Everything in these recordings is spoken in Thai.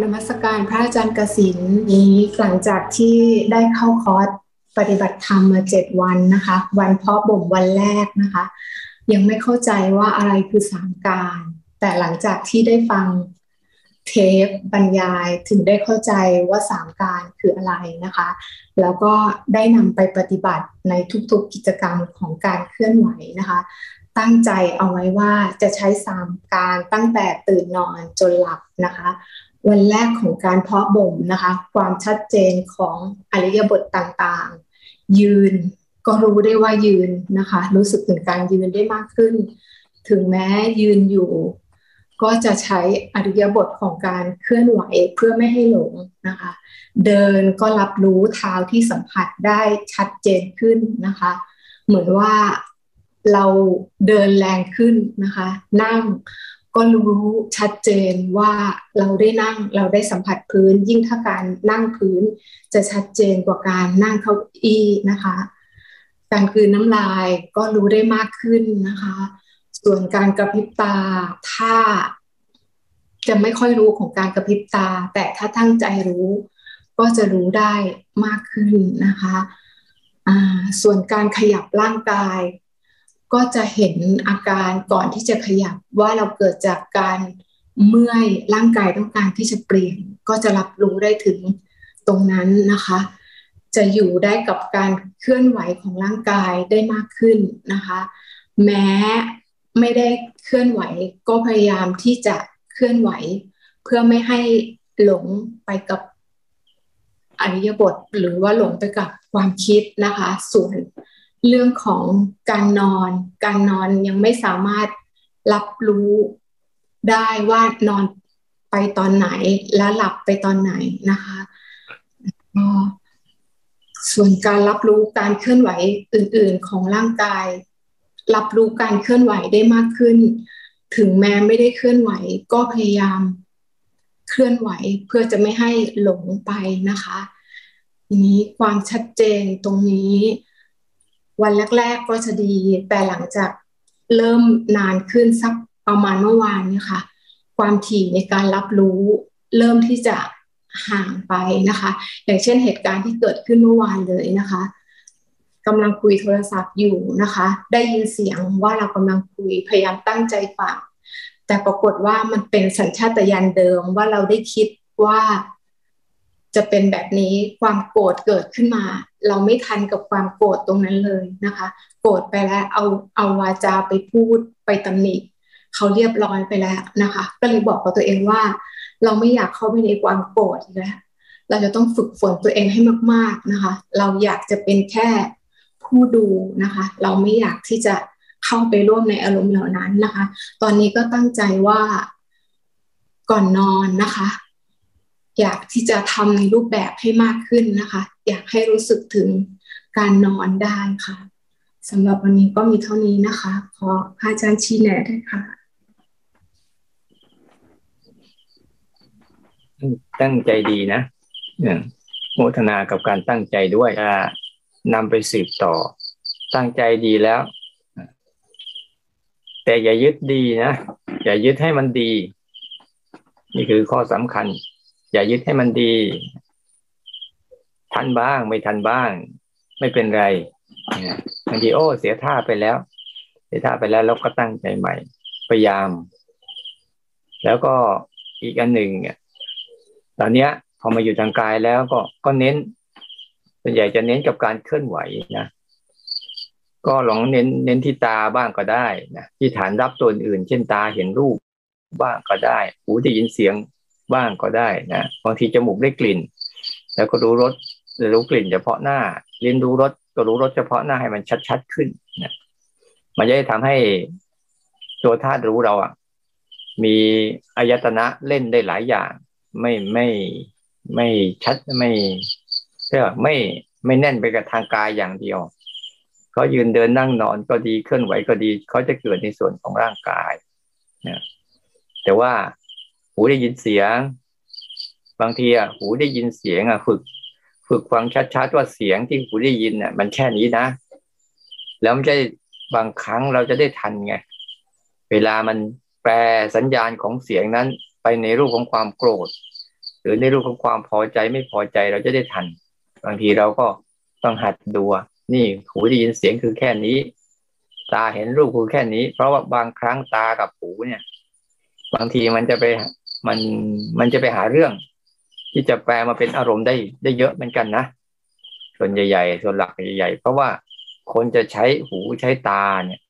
ขอกราบนมัสการพระอาจารย์กสินนี้หลังจากที่ได้เข้าคอร์สปฏิบัติธรรมมาเจ็ดวันนะคะ วันเพาะบ่มวันแรกนะคะ ยังไม่เข้าใจว่าอะไรคือสามการ แต่หลังจากที่ได้ฟังเทปบรรยายถึงได้เข้าใจว่าสามการคืออะไรนะคะ แล้วก็ได้นำไปปฏิบัติในทุกๆกิจกรรมของการเคลื่อนไหวนะคะ ตั้งใจเอาไว้ว่าจะใช้สามการตั้งแต่ตื่นนอนจนหลับนะคะ วันแรกของการเพาะบ่มนะคะ ความชัดเจนของอริยบทต่างๆ ยืนก็รู้ได้ว่ายืนนะคะ รู้สึกถึงการยืนได้มากขึ้น ถึงแม้ยืนอยู่ ก็จะใช้อริยบทของการเคลื่อนไหวเพื่อไม่ให้หลงนะคะ เดินก็รับรู้เท้าที่สัมผัสได้ชัดเจนขึ้นนะคะ เหมือนว่าเราเดินแรงขึ้นนะคะ นั่ง ก็รู้ชัดเจนว่าเราได้นั่งเราได้สัมผัสพื้น ยิ่งถ้าการนั่งพื้น จะชัดเจนกว่าการนั่งเก้าอี้นะคะ การคืนน้ำลายก็รู้ได้มากขึ้นนะคะ ส่วนการกระพริบตาถ้าจะไม่ค่อยรู้ของการกระพริบตา แต่ถ้าตั้งใจรู้ ก็จะรู้ได้มากขึ้นนะคะ ส่วนการขยับร่างกาย ก็จะเห็นอาการก่อนที่จะขยับว่าเราเกิดจากการเมื่อยร่างกายต้องการที่จะเปลี่ยน ก็จะรับรู้ได้ถึงตรงนั้นนะคะ จะอยู่ได้กับการเคลื่อนไหวของร่างกายได้มากขึ้นนะคะ แม้ไม่ได้เคลื่อนไหวก็พยายามที่จะเคลื่อนไหว เพื่อไม่ให้หลงไปกับอริยบทหรือว่าหลงไปกับความคิดนะคะ ส่วน เรื่องของการนอน การนอนยังไม่สามารถรับรู้ได้ว่านอนไปตอนไหนและหลับไปตอนไหนนะคะส่วนการรับรู้การเคลื่อนไหวอื่น ๆ ของร่างกาย รับรู้การเคลื่อนไหวได้มากขึ้น ถึงแม้ไม่ได้เคลื่อนไหว ก็พยายามเคลื่อนไหวเพื่อจะไม่ให้หลงไปนะคะทีนี้ความชัดเจนตรงนี้ วันแรก ๆ ก็จะดี แต่หลังจากเริ่มนานขึ้นสักประมาณเมื่อวานเนี่ยค่ะความถี่ในการรับรู้เริ่มที่จะห่างไปนะคะ อย่างเช่นเหตุการณ์ที่เกิดขึ้นเมื่อวานเลยนะคะกำลังคุยโทรศัพท์อยู่นะคะ ได้ยินเสียงว่าเรากำลังคุยพยายามตั้งใจฟังแต่ปรากฏว่ามันเป็นสัญชาตญาณเดิมว่าเราได้คิดว่า จะเป็นแบบนี้ความโกรธเกิดขึ้นมา เราไม่ทันกับความโกรธตรงนั้นเลยนะคะ โกรธไปแล้วเอาเอาวาจาไปพูดไปตำหนิเขาเรียบร้อยไปแล้วนะคะ ก็เลยบอกกับตัวเองว่า เราไม่อยากเข้าไปในความโกรธแล้วเราจะต้องฝึกฝนตัวเองให้มาก ๆนะคะ เราอยากจะเป็นแค่ผู้ดูนะคะ เราไม่อยากที่จะเข้าไปร่วมในอารมณ์เหล่านั้นนะคะ ตอนนี้ก็ตั้งใจว่าก่อนนอนนะคะ อยากที่จะทำในรูปแบบให้มากขึ้นนะคะ อยากให้รู้สึกถึงการนอนได้ค่ะสำหรับวันนี้ก็มีเท่านี้นะคะ ขออาจารย์ชี้แนะด้วยค่ะ ตั้งใจดีนะโมทนากับการตั้งใจด้วยนำไปสืบต่อ ตั้งใจดีแล้ว แต่อย่ายึดดีนะ อย่ายึดให้มันดี นี่คือข้อสำคัญ อย่ายึดให้มันดี ทันบ้าง ไม่ทันบ้าง ไม่เป็นไรบางทีโอ้เสียท่าไปแล้ว เสียท่าไปแล้วเราก็ตั้งใจใหม่พยายาม แล้วก็อีกอันหนึ่งตอนเนี้ย พอมาอยู่ทางกายแล้วก็ก็เน้นส่วนใหญ่จะเน้นกับการเคลื่อนไหวนะก็ลองเน้นเน้นที่ตาบ้างก็ได้นะที่ฐานรับตัวอื่น เช่นตาเห็นรูปบ้างก็ได้ หูได้ยินเสียง บ้างก็ได้นะบางทีจมูกได้กลิ่น แล้วก็รู้รสรู้กลิ่นเฉพาะหน้าเรียนรู้รสก็รู้รสเฉพาะหน้าให้มันชัดๆขึ้นนะมันจะได้ทำให้ตัวธาตุรู้เราอะ มีอายตนะเล่นได้หลายอย่าง ไม่ไม่ไม่ชัดไม่เพื่อไม่ไม่แน่นไปกับทางกายอย่างเดียวเขายืนเดินนั่งนอนก็ดีเคลื่อนไหวก็ดีเขาจะเกิดในส่วนของร่างกายนะแต่ว่า หูได้ยินเสียง บางทีอะหูได้ยินเสียงอะฝึก ฝึกฟังชัดๆว่าเสียงที่หูได้ยินเนี่ยมันแค่นี้นะ แล้วมันจะบางครั้งเราจะได้ทันไงเวลามันแปลสัญญาณของเสียงนั้น ไปในรูปของความโกรธ หรือในรูปของความพอใจไม่พอใจเราจะได้ทัน บางทีเราก็ต้องหัดดูนี่หูได้ยินเสียงคือแค่นี้ ตาเห็นรูปคือแค่นี้ เพราะว่าบางครั้งตากับหูเนี่ย บางทีมันจะไป มันมันจะไปหาเรื่อง ที่จะแปลมาเป็นอารมณ์ได้ได้เยอะเหมือนกันนะส่วนใหญ่ ๆ ส่วนหลักใหญ่ๆเพราะว่าคนจะใช้หูใช้ตาเนี่ย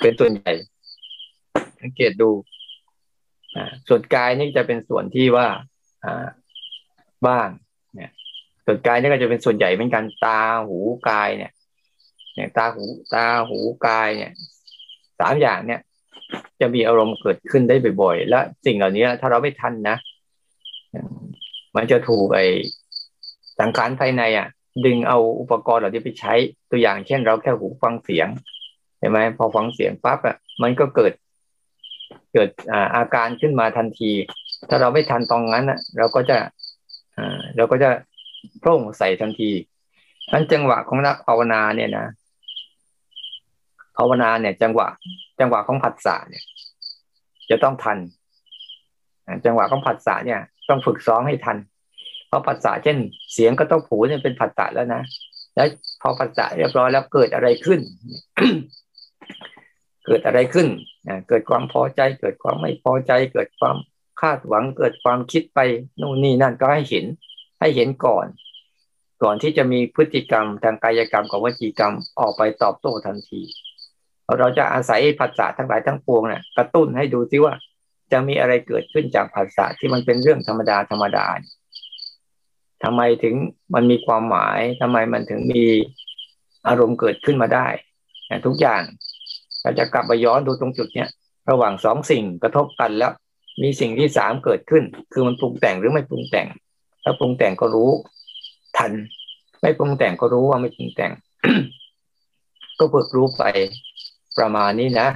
เป็นส่วนใหญ่สังเกตดูส่วนกายนี่จะเป็นส่วนที่ว่าบ้างเนี่ย ส่วนกายนี่ก็จะเป็นส่วนใหญ่เหมือนกันตาหูกายเนี่ยเนี่ยตาหูตาหูกายเนี่ยสามอย่างเนี่ย จะมีอารมณ์เกิดขึ้นได้บ่อยๆ และสิ่งเหล่านี้ถ้าเราไม่ทันนะ มันจะถูกไอ้สังขารภายในอะ ดึงเอาอุปกรณ์เหล่านี้ไปใช้ตัวอย่างเช่น เราแค่หูฟังเสียงใช่ไหมพอฟังเสียงปั๊บอะมันก็เกิด เกิดอาการขึ้นมาทันที ถ้าเราไม่ทันตรงนั้นอะ เราก็จะเราก็จะโพร่งใส่ทันทีนั้นจังหวะของนักภาวนาเนี่ยนะ ภาวนาเนี่ย จังหวะ จังหวะของผัสสะเนี่ย จะต้องทันจังหวะของผัสสะเนี่ย ต้องฝึกซ้อมให้ทัน เพราะผัสสะเช่น เสียงก็ต้องผูเนี่ยเป็นผัสสะแล้วนะแล้วพอผัสสะเรียบร้อยแล้วเกิดอะไรขึ้น เกิดอะไรขึ้นเกิดความพอใจ เกิดความไม่พอใจ เกิดความคาดหวัง เกิดความคิดไปนู่นนี่นั่นก็ให้เห็น ให้เห็นก่อน ก่อนที่จะมีพฤติกรรมทางกายกรรมกับวจีกรรมออกไปตอบโต้ทันที เราจะอาศัยภาษาทั้งหลายทั้งปวงเนี่ยกระตุ้นให้ดูซิว่า จะมีอะไรเกิดขึ้นจากภาษาที่มันเป็นเรื่องธรรมดาธรรมดาทำไมถึงมันมีความหมายทำไมมันถึงมีอารมณ์เกิดขึ้นมาได้ทุกอย่างเราจะกลับไปย้อนดูตรงจุดเนี้ยระหว่างสองสิ่งกระทบกันแล้ว มีสิ่งที่สามเกิดขึ้น คือมันปรุงแต่งหรือไม่ปรุงแต่ง ถ้าปรุงแต่งก็รู้ ทัน ไม่ปรุงแต่งก็รู้ว่าไม่ปรุงแต่ง ก็ฝึกรู้ไป ประมาณนี้นะ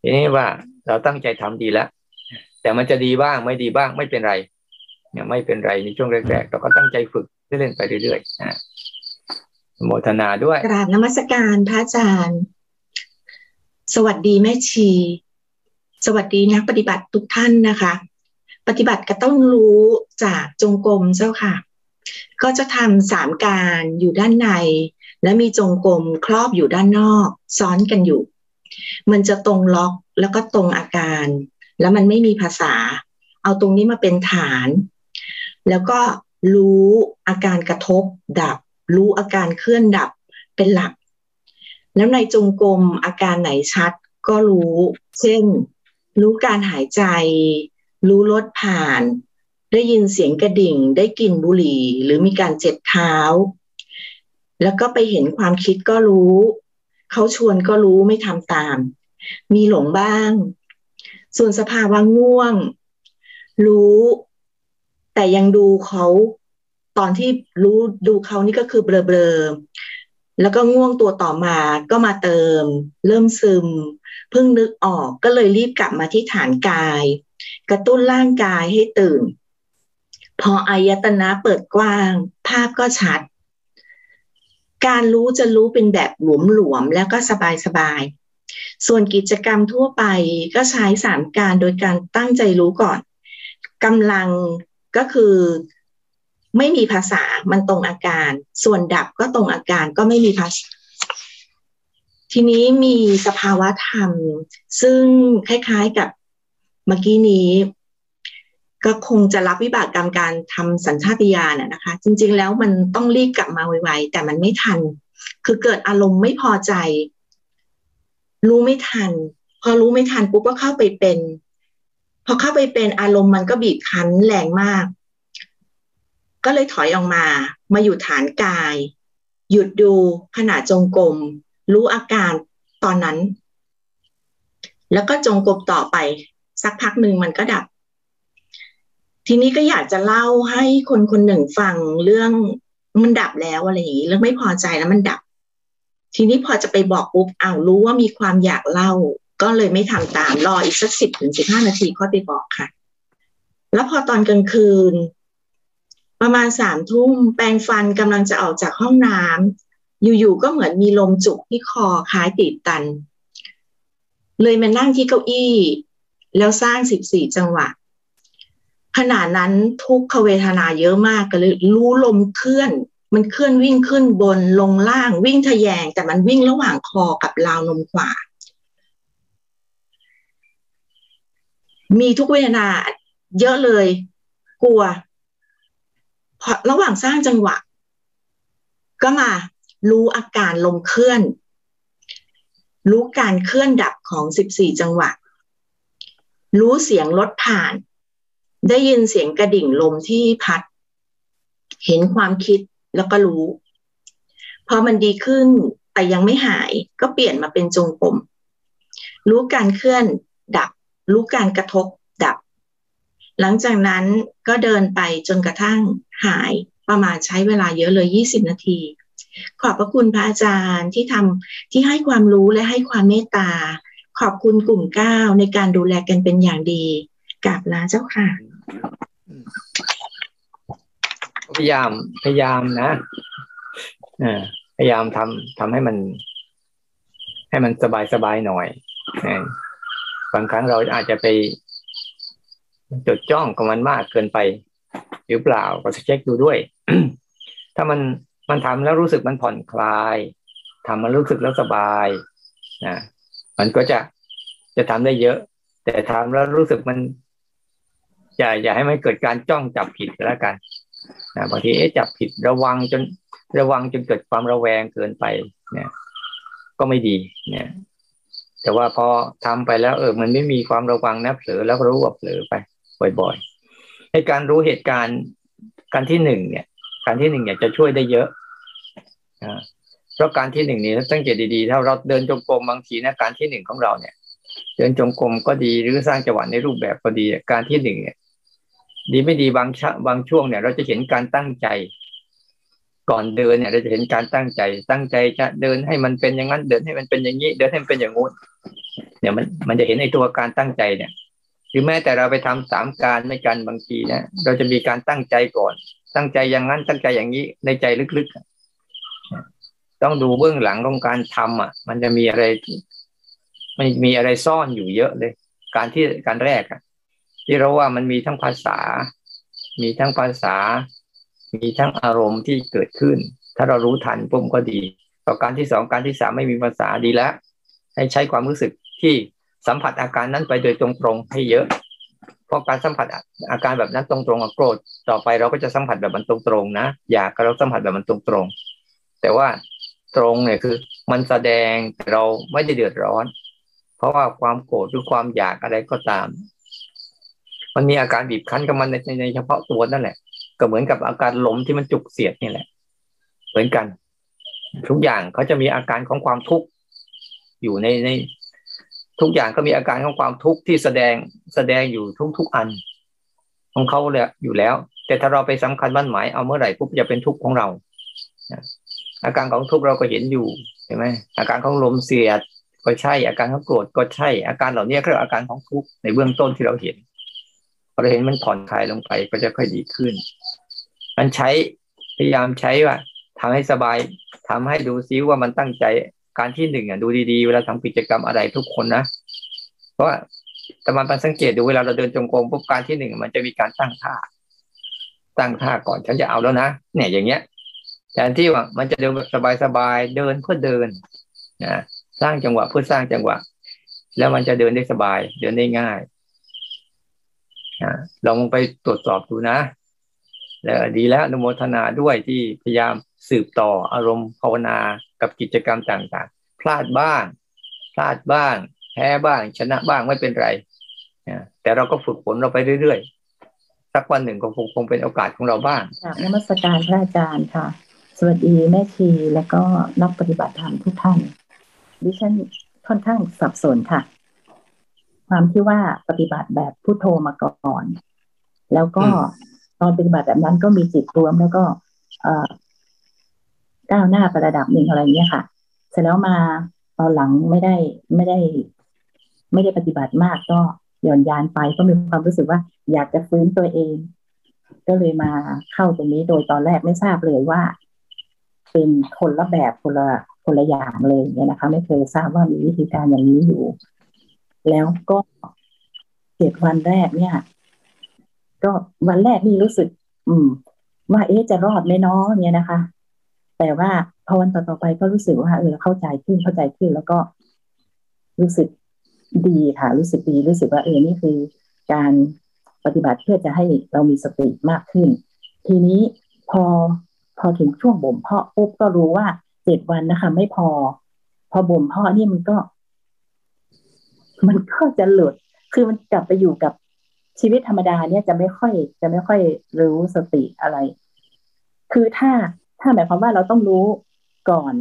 ทีนี้ว่าเราตั้งใจทำดีแล้ว แต่มันจะดีบ้างไม่ดีบ้างไม่เป็นไรเนี่ยไม่เป็นไรในช่วงแรกๆเราก็ตั้งใจฝึกเล่นไปเรื่อยๆนะโมทนาด้วยกราบนมัสการพระอาจารย์ สวัสดีแม่ชี สวัสดีนักปฏิบัติทุกท่านนะคะ ปฏิบัติก็ต้องรู้จากจงกรมเจ้าค่ะ ก็จะทำสามการอยู่ด้านใน และมีจงกรมครอบอยู่ด้านนอก ซ้อนกันอยู่ มันจะตรงล็อกแล้วก็ตรงอาการ แล้วมันไม่มีภาษา เอาตรงนี้มาเป็นฐาน แล้วก็รู้อาการกระทบดับ รู้อาการเคลื่อนดับเป็นหลัก แล้วในจงกรมอาการไหนชัดก็รู้ เช่น รู้การหายใจ รู้รถผ่าน ได้ยินเสียงกระดิ่ง ได้กลิ่นบุหรี่ หรือมีการเจ็บเท้า แล้วก็ไปเห็นความคิดก็รู้ เขาชวนก็รู้ไม่ทำตาม มีหลงบ้าง ส่วนสภาวะง่วง รู้ แต่ยังดูเขาตอนที่รู้ดูเขานี่ก็คือเบลอๆแล้วก็ง่วงตัวต่อมาก็มาเติม เริ่มซึม เพิ่งนึกออกก็เลยรีบกลับมาที่ฐานกาย กระตุ้นร่างกายให้ตื่น พออายตนะเปิดกว้าง ภาพก็ชัด การรู้จะรู้เป็นแบบหลวมๆแล้วก็สบายๆ ส่วนกิจกรรมทั่วไปก็ใช้สามการโดยการตั้งใจรู้ก่อนกำลังก็คือไม่มีภาษา มันตรงอาการ ส่วนดับก็ตรงอาการก็ไม่มีภาษา ทีนี้มีสภาวะธรรม ซึ่งคล้ายๆกับเมื่อกี้นี้ ก็คงจะรับวิบากกรรมการทำสัญชาติญาณนะคะ จริง ๆ แล้วมันต้องรีบกลับมาไวๆแต่มันไม่ทัน คือเกิดอารมณ์ไม่พอใจ รู้ไม่ทัน พอรู้ไม่ทันปุ๊บก็เข้าไปเป็น พอเข้าไปเป็นอารมณ์มันก็บีบคั้นแรงมาก ก็เลยถอยออกมา มาอยู่ฐานกาย หยุดดูขณะจงกรมรู้อาการตอนนั้น แล้วก็จงกรมต่อไป สักพักหนึ่งมันก็ดับ ทีนี้ก็อยากจะเล่าให้คนคนหนึ่งฟังเรื่องมันดับแล้วอะไรอย่างนี้เรื่องไม่พอใจแล้วมันดับ ทีนี้พอจะไปบอกปุ๊บอ้าวรู้ว่ามีความอยากเล่า ก็เลยไม่ทำตามรออีกสักสิบถึงสิบห้านาทีค่อยไปบอกค่ะ แล้วพอตอนกลางคืน ประมาณสามทุ่มแปรงฟันกำลังจะออกจากห้องน้ำอยู่ๆก็เหมือนมีลมจุกที่คอคล้ายติดตัน เลยมานั่งที่เก้าอี้ แล้วสร้างสิบสี่จังหวะ ขณะนั้นทุกขเวทนาเยอะมากก็เลยรู้ลมเคลื่อน มันเคลื่อนวิ่งขึ้นบนลงล่างวิ่งทะแยง แต่มันวิ่งระหว่างคอกับราวนมขวา มีทุกเวทนาเยอะเลย กลัวพอระหว่างสร้างจังหวะ ก็มารู้อาการลมเคลื่อน รู้การเคลื่อนดับของสิบสี่จังหวะ รู้เสียงรถผ่าน ได้ยินเสียงกระดิ่งลมที่พัด เห็นความคิดแล้วก็รู้ พอมันดีขึ้นแต่ยังไม่หายก็เปลี่ยนมาเป็นจงกรมรู้การเคลื่อนดับ รู้การกระทบดับ หลังจากนั้นก็เดินไปจนกระทั่งหายประมาณใช้เวลาเยอะเลย 20 นาที ขอบพระคุณพระอาจารย์ที่ทำที่ให้ความรู้และให้ความเมตตา ขอบคุณกลุ่มก้าในการดูแลกันเป็นอย่างดีกราบลาเจ้าค่ะ พยายามพยายามนะพยายามทำทำให้มัน ให้มันสบายสบายหน่อยบางครั้งเราอาจจะไปจดจ้องกับมันมากเกินไป หรือเปล่าก็เช็คดูด้วย ถ้ามันมันทำแล้วรู้สึกมันผ่อนคลายทำมันรู้สึกแล้วสบายนะมันก็จะจะทำได้เยอะ แต่ทำแล้วรู้สึกมัน อย่าอย่าให้มันเกิดการจ้องจับผิดแล้วกันนะบางทีเอ๊ะจับผิดระวังจนระวังจนเกิดความระแวงเกินไป เนี่ย ก็ไม่ดีเนี่ย แต่ว่าพอทำไปแล้ว เออ มันไม่มีความระวังนะเผลอแล้วรู้ว่าเผลอไป บ่อยๆให้การรู้เหตุการณ์การที่หนึ่งเนี่ย การที่หนึ่งเนี่ยจะช่วยได้เยอะนะเพราะการที่หนึ่งนี้ตั้งใจดีๆถ้าเราเดินจงกรมบางทีนะการที่หนึ่งของเราเนี่ย เดินจงกรมก็ดีหรือสร้างจังหวะในรูปแบบก็ดี การที่หนึ่งเนี่ย ดีไม่ดีบางชบางช่วงเนี่ย เราจะเห็นการตั้งใจ ก่อนเดินเนี่ย เราจะเห็นการตั้งใจ ตั้งใจจะเดินให้มันเป็นอย่างนั้น เดินให้มันเป็นอย่างนี้ เดินให้มันเป็นอย่างงู้นเนี่ยมันมันจะเห็นในตัวการตั้งใจเนี่ยหรือแม้แต่เราไปทำสามการไม่กันบางทีเนี่ยเราจะมีการตั้งใจก่อน ตั้งใจอย่างนั้นตั้งใจอย่างนี้ในใจลึกๆต้องดูเบื้องหลังของการทำอะ มันจะมีอะไรมันมีอะไรซ่อนอยู่เยอะเลย การที่การแรกอะ ที่เราว่ามันมีทั้งภาษา มีทั้งภาษา มีทั้งอารมณ์ที่เกิดขึ้น ถ้าเรารู้ทันปุ่มก็ดี ต่อการที่สองการที่สามไม่มีภาษาดีแล้ว ให้ใช้ความรู้สึกที่สัมผัสอาการนั้นไปโดยตรงๆให้เยอะ เพราะการสัมผัสอาการแบบนั้นตรงๆกับโกรธ ต่อไปเราก็จะสัมผัสแบบมันตรงๆนะ อยากเราสัมผัสแบบมันตรงๆ แต่ว่าตรงเนี่ยคือ มันแสดงแต่เราไม่ได้เดือดร้อน เพราะว่าความโกรธหรือความอยากอะไรก็ตาม มันมีอาการบีบคั้นกับมันในในเฉพาะตัวนั่นแหละ ก็เหมือนกับอาการลมที่มันจุกเสียดนี่แหละ เหมือนกัน ทุกอย่างเขาจะมีอาการของความทุกข์อยู่ในในทุกอย่างก็มีอาการของความทุกข์ที่แสดงแสดงอยู่ทุกทุกอัน ของเขาเลยอยู่แล้ว แต่ถ้าเราไปสำคัญมั่นหมายเอาเมื่อไหร่ปุ๊บจะเป็นทุกข์ของเราอาการของทุกข์เราก็เห็นอยู่เห็นไหมอาการของลมเสียดก็ใช่อาการของโกรธก็ใช่อาการเหล่านี้ก็เรียกอาการของทุกข์ในเบื้องต้นที่เราเห็น พอเราเห็นมันผ่อนคลายลงไปก็จะค่อยดีขึ้น มันใช้พยายามใช้ว่าทำให้สบายทำให้ดูซิว่ามันตั้งใจการที่หนึ่งอะดูดีๆเวลาทำกิจกรรมอะไรทุกคนนะเพราะว่าแต่มันสังเกตดูเวลาเราเดินจงกรมปุ๊บการที่หนึ่งมันจะมีการตั้งท่า ตั้งท่าก่อนฉันจะเอาแล้วนะเนี่ยอย่างเงี้ยแทนที่ว่ามันจะเดินสบายๆเดินเพื่อเดินนะสร้างจังหวะเพื่อสร้างจังหวะ แล้วมันจะเดินได้สบาย เดินได้ง่าย ลองไปตรวจสอบดูนะแล้วดีแล้วนโมทนาด้วยที่พยายามสืบต่ออารมณ์ภาวนากับกิจกรรมต่างๆ พลาดบ้าง พลาดบ้าง แพ้บ้าง ชนะบ้างไม่เป็นไรแต่เราก็ฝึกฝนเราไปเรื่อยๆ สักวันหนึ่งก็คงเป็นโอกาสของเราบ้างนมัสการพระอาจารย์ค่ะ สวัสดีแม่ชีและก็นักปฏิบัติธรรมทุกท่าน ดิฉันค่อนข้างสับสนค่ะ ความที่ว่าปฏิบัติแบบพุโทโธมาก่อน แล้วก็ตอนปฏิบัติแบบนั้นก็มีจิตรวมแล้วก็ เอก้าวหน้าประดับหนึ่งอะไรเงี้ยค่ะ เสร็จแล้วมาตอนหลังไม่ได้ไม่ได้ ไม่ได้ปฏิบัติมากก็หย่อนยานไปก็มีความรู้สึกว่า อยากจะฟื้นตัวเอง ก็เลยมาเข้าตรงนี้โดยตอนแรกไม่ทราบเลยว่า เป็นคนละแบบคนละคนละอย่างเลยเนี่ยนะคะ ไม่เคยทราบว่ามีวิธีการอย่างนี้อยู่ แล้วก็เจ็ดวันแรกเนี่ย ก็วันแรกนี่รู้สึก อืม ว่าเอ๊ะจะรอดไหมเนาะเนี่ยนะคะ แต่ว่าพอวันต่อๆไปก็รู้สึกว่าเออเข้าใจขึ้นเข้าใจขึ้น แล้วก็รู้สึกดีค่ะ รู้สึกดีรู้สึกว่าเออนี่คือการปฏิบัติเพื่อจะให้เรามีสติมากขึ้น ทีนี้พอพอถึงช่วงบ่มเพาะปุ๊บก็รู้ว่าเจ็ดวันนะคะ ไม่พอ พอบ่มเพาะนี่มันก็ มันก็จะหลุด คือมันกลับไปอยู่กับชีวิตธรรมดาเนี่ยจะไม่ค่อยจะไม่ค่อยรู้สติอะไร คือถ้าถ้าหมายความว่าเราต้องรู้ก่อน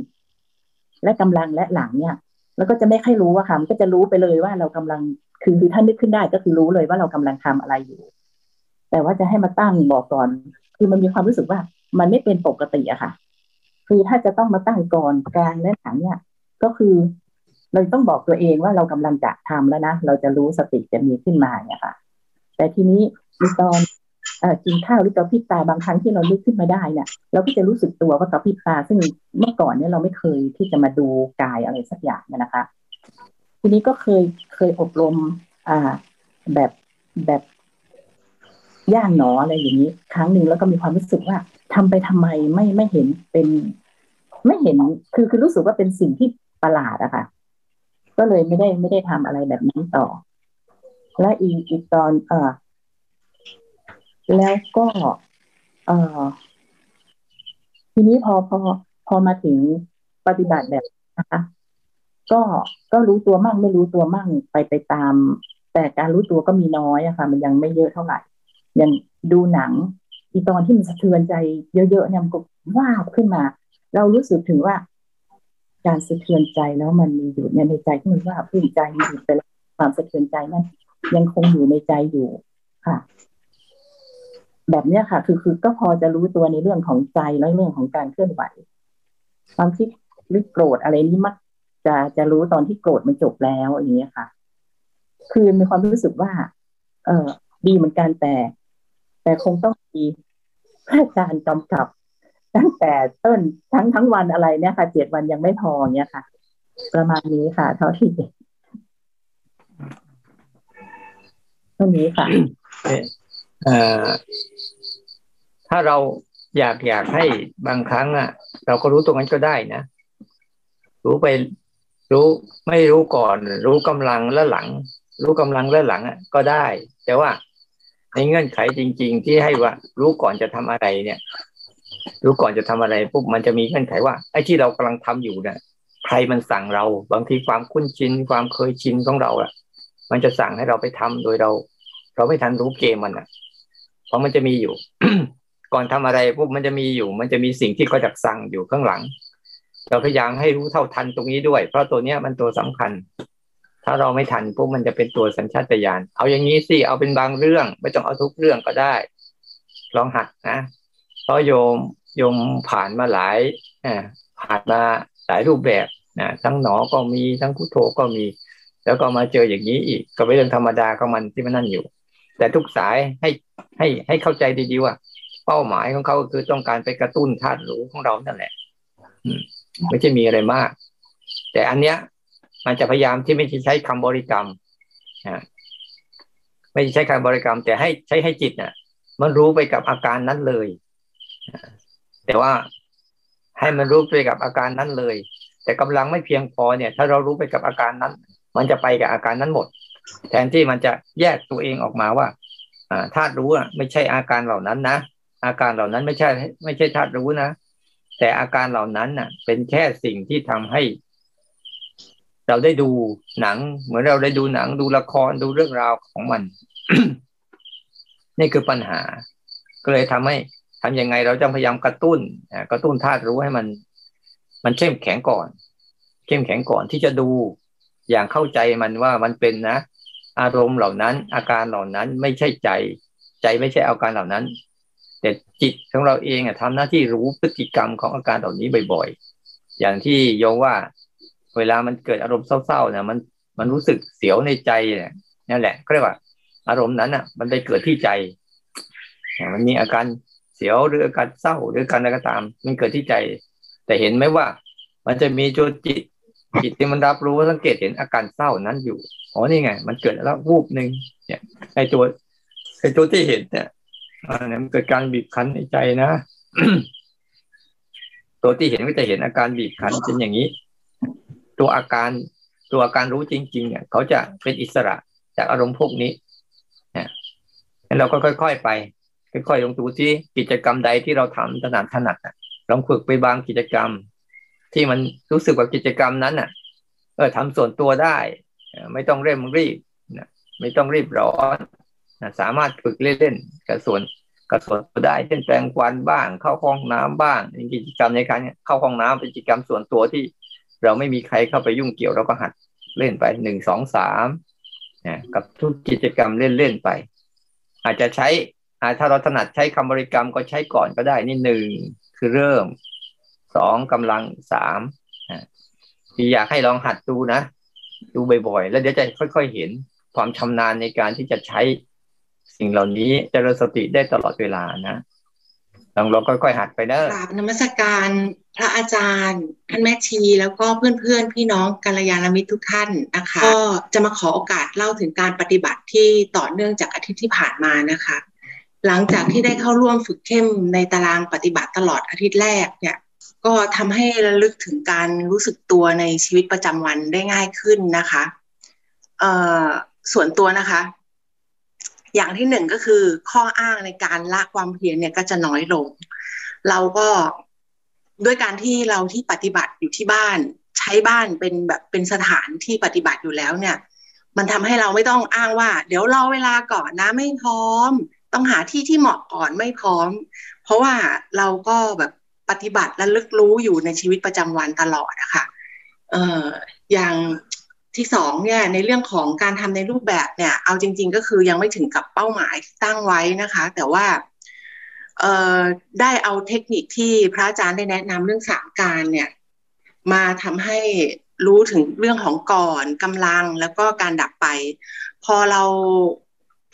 และกำลังและหลังเนี่ย แล้วก็จะไม่ค่อยรู้ว่าค่ะมันก็จะรู้ไปเลยว่าเรากำลังคือคือท่านนึกขึ้นได้ก็คือรู้เลยว่าเรากำลังทำอะไรอยู่ แต่ว่าจะให้มาตั้งบอกก่อน คือมันมีความรู้สึกว่ามันไม่เป็นปกติอะค่ะ คือถ้าจะต้องมาตั้งก่อนกลางและหลังเนี่ย ก็คือ เราต้องบอกตัวเองว่าเรากำลังจะทำแล้วนะ เราจะรู้สติจะมีขึ้นมาเนี่ยค่ะ แต่ทีนี้ตอนกินข้าวหรือกระพริบตาบางครั้งที่เราลุกขึ้นมาได้เนี่ยเราก็จะรู้สึกตัวว่ากระพริบตา ซึ่งเมื่อก่อนเนี่ยเราไม่เคยที่จะมาดูกายอะไรสักอย่างนะคะ ทีนี้ก็เคยเคยอบรม อ่า แบบแบบย่างหนออะไรอย่างนี้ ครั้งหนึ่งแล้วก็มีความรู้สึกว่าทำไปทำไมไม่ไม่เห็นเป็น ไม่เห็นคือคือรู้สึกว่าเป็นสิ่งที่ประหลาดอะค่ะ ก็เลยไม่ได้ไม่ได้ทำอะไรแบบนี้นต่อ และอีกอีกตอน เอ่อแล้วก็ เอ่อทีนี้พอพอ พอมาถึงปฏิบัติแบบนะคะก็ก็รู้ตัวมั่งไม่รู้ตัวมั่งไปไปตาม แต่การรู้ตัวก็มีน้อยอะค่ะ มันยังไม่เยอะเท่าไหร่ย่างดูหนัง อีตอนที่มันสะเทือนใจเยอะๆเนี่ยมันก็ว่าขึ้นมา เรารู้สึกถึงว่า การสะเทือนใจแล้วมันมีอยู่ในใจที่มันว่าพื้นใจมีอยู่ไปแต่ความสะเทือนใจนั้นยังคงอยู่ในใจอยู่ค่ะ แบบเนี้ยค่ะ คือคือก็พอจะรู้ตัวในเรื่องของใจและเรื่องของการเคลื่อนไหวความคิดหรือโกรธอะไรนี้มักจะจะรู้ตอนที่โกรธมันจบแล้วอย่างเงี้ยค่ะ คือมีความรู้สึกว่า เออดีเหมือนกันแต่ แต่คงต้องมีพระอาจารย์กำกับ ตั้งแต่ต้นทั้งทั้งวันอะไรเนี่ยค่ะเจ็ดวันยังไม่พอเนี้ยค่ะ ประมาณนี้ค่ะ เท่าที่เท่านี้ค่ะถ้าเราอยากอยากให้บางครั้งอะ เราก็รู้ตรงนั้นก็ได้นะ รู้ไป รู้ไม่รู้ก่อน รู้กำลังแล้วหลัง รู้กำลังแล้วหลังอะก็ได้ แต่ว่าในเงื่อนไขจริง ๆ ที่ให้ว่า รู้ก่อนจะทำอะไรเนี่ย รู้ก่อนจะทำอะไรปุ๊บมันจะมีเงื่อนไขว่าไอ้ที่เรากำลังทำอยู่เนี่ยใครมันสั่งเรา บางทีความคุ้นชินความเคยชินของเราอะมันจะสั่งให้เราไปทำโดยเรา เราไม่ทันรู้เกมมันอะเพราะมันจะมีอยู่ ก่อนทำอะไรปุ๊บมันจะมีอยู่ มันจะมีสิ่งที่เขาจักสั่งอยู่ข้างหลัง เราพยายามให้รู้เท่าทันตรงนี้ด้วย เพราะตัวเนี้ยมันตัวสำคัญ ถ้าเราไม่ทันปุ๊บมันจะเป็นตัวสัญชาตญาณเอาอย่างนี้สิเอาเป็นบางเรื่อง ไม่ต้องเอาทุกเรื่องก็ได้ ลองหัดนะ เพราะโยมโยมผ่านมาหลายผ่านมาหลายรูปแบบนะทั้งหนอก็มีทั้งพุทโธก็มี แล้วก็มาเจออย่างนี้อีกก็เป็นเรื่องธรรมดาของมันที่มันนั่นอยู่ แต่ทุกสายให้ให้ให้เข้าใจดีๆว่า เป้าหมายของเขาคือต้องการไปกระตุ้นธาตุรู้ของเรานั่นแหละไม่ใช่มีอะไรมาก แต่อันเนี้ย มันจะพยายามที่ไม่ใช้คำบริกรรมไม่ใช้คำบริกรรม แต่ให้ใช้ให้จิตน่ะ มันรู้ไปกับอาการนั้นเลย แต่ว่าให้มันรู้ไปกับอาการนั้นเลย แต่กำลังไม่เพียงพอเนี่ย ถ้าเรารู้ไปกับอาการนั้น มันจะไปกับอาการนั้นหมด แทนที่มันจะแยกตัวเองออกมาว่าธาตุรู้อะไม่ใช่อาการเหล่านั้นนะอาการเหล่านั้นไม่ใช่ ไม่ใช่ธาตุรู้นะแต่อาการเหล่านั้นน่ะ เป็นแค่สิ่งที่ทำให้ เราได้ดูหนัง เหมือนเราได้ดูหนังดูละครดูเรื่องราวของมัน นี่คือปัญหา ก็เลยทำให้ ทำยังไงเราจะพยายามกระตุ้นกระตุ้นธาตุรู้ให้มัน มันเข้มแข็งก่อน เข้มแข็งก่อนที่จะดูอย่างเข้าใจมันว่ามันเป็นนะ อารมณ์เหล่านั้นอาการเหล่านั้นไม่ใช่ใจ ใจไม่ใช่อาการเหล่านั้น แต่จิตของเราเองอะทำหน้าที่รู้พฤติกรรมของอาการเหล่านี้บ่อยๆ อย่างที่โยว่า เวลามันเกิดอารมณ์เศร้าๆเนี่ยมันมันรู้สึกเสียวในใจเนี่ยนั่นแหละเรียกว่า อารมณ์นั้นอะ มันไปเกิดที่ใจมันมีอาการ เสียวหรืออาการเศร้าหรือการอะไรก็ตาม มันเกิดที่ใจ แต่เห็นไหมว่า มันจะมีจุดจิตจิตที่มันรับรู้สังเกตเห็นอาการเศร้านั้นอยู่อ๋อนี่ไง มันเกิดแล้ววูบหนึ่งเนี่ยไอตัวไอตัวที่เห็นเนี่ยอันนี้มันเกิดการบีบคั้นในใจนะตัวที่เห็นก็จะเห็นอาการบีบคั้นเป็นอย่างนี้ ตัวอาการตัวอาการรู้จริง ๆ เนี่ย เขาจะเป็นอิสระจากอารมณ์พวกนี้เนี่ยเราก็ค่อย ๆ ไป ค่อยๆลงดูที่กิจกรรมใดที่เราทำถนัดถนัดลองฝึกไปบางกิจกรรม ที่มันรู้สึกว่ากิจกรรมนั้นน่ะ เออทำส่วนตัวได้ ไม่ต้องเร่งรีบนะไม่ต้องรีบร้อนนะสามารถฝึกเล่นๆกับส่วนกับส่วนตัวได้ เช่นแปลงควันบ้าง เข้าห้องน้ำบ้างกิจกรรมในการเข้าห้องน้ำเป็นกิจกรรมส่วนตัวที่ เราไม่มีใครเข้าไปยุ่งเกี่ยวเราก็หัดเล่นไปหนึ่งสองสามนะกับทุกกิจกรรมเล่นๆไป อาจจะใช้ ถ้าเราถนัดใช้คำบริกรรมก็ใช้ก่อนก็ได้นี่หนึ่งคือเริ่มสองกำลังสามที่อยากให้ลองหัดดูนะ ดูบ่อยๆ แล้วเดี๋ยวจะค่อยๆเห็นความชำนาญในการที่จะใช้สิ่งเหล่านี้จเจริญสติได้ตลอดเวลานะลองลองค่อยๆหัดไปเนอะกราบนมัสการพระอาจารย์ท่านแม่ชีแล้วก็เพื่อนๆ พี่น้องกัลยาณมิตรทุกท่านนะคะ ก็จะมาขอโอกาสเล่าถึงการปฏิบัติที่ต่อเนื่องจากอาทิตย์ที่ผ่านมานะคะ หลังจากที่ได้เข้าร่วมฝึกเข้มในตารางปฏิบัติตลอดอาทิตย์แรกเนี่ย ก็ทำให้ระลึกถึงการรู้สึกตัวในชีวิตประจำวันได้ง่ายขึ้นนะคะเอ่อส่วนตัวนะคะ อย่างที่หนึ่งก็คือข้ออ้างในการละความเพียรเนี่ยก็จะน้อยลง เราก็ด้วยการที่เราที่ปฏิบัติอยู่ที่บ้าน ใช้บ้านเป็นแบบเป็นสถานที่ปฏิบัติอยู่แล้วเนี่ย มันทำให้เราไม่ต้องอ้างว่า เดี๋ยวรอเวลาก่อนนะไม่พร้อม ต้องหาที่ที่เหมาะก่อนไม่พร้อม เพราะว่าเราก็แบบปฏิบัติและลึกรู้อยู่ในชีวิตประจำวันตลอดนะคะเอ่ออย่างที่สองเนี่ยในเรื่องของการทำในรูปแบบเนี่ย เอาจริง ๆ ก็คือยังไม่ถึงกับเป้าหมายที่ตั้งไว้นะคะ แต่ว่าเอ่อได้เอาเทคนิคที่พระอาจารย์ได้แนะนำเรื่องสามการเนี่ย มาทำให้รู้ถึงเรื่องของก่อนกำลังแล้วก็การดับไป พอเรา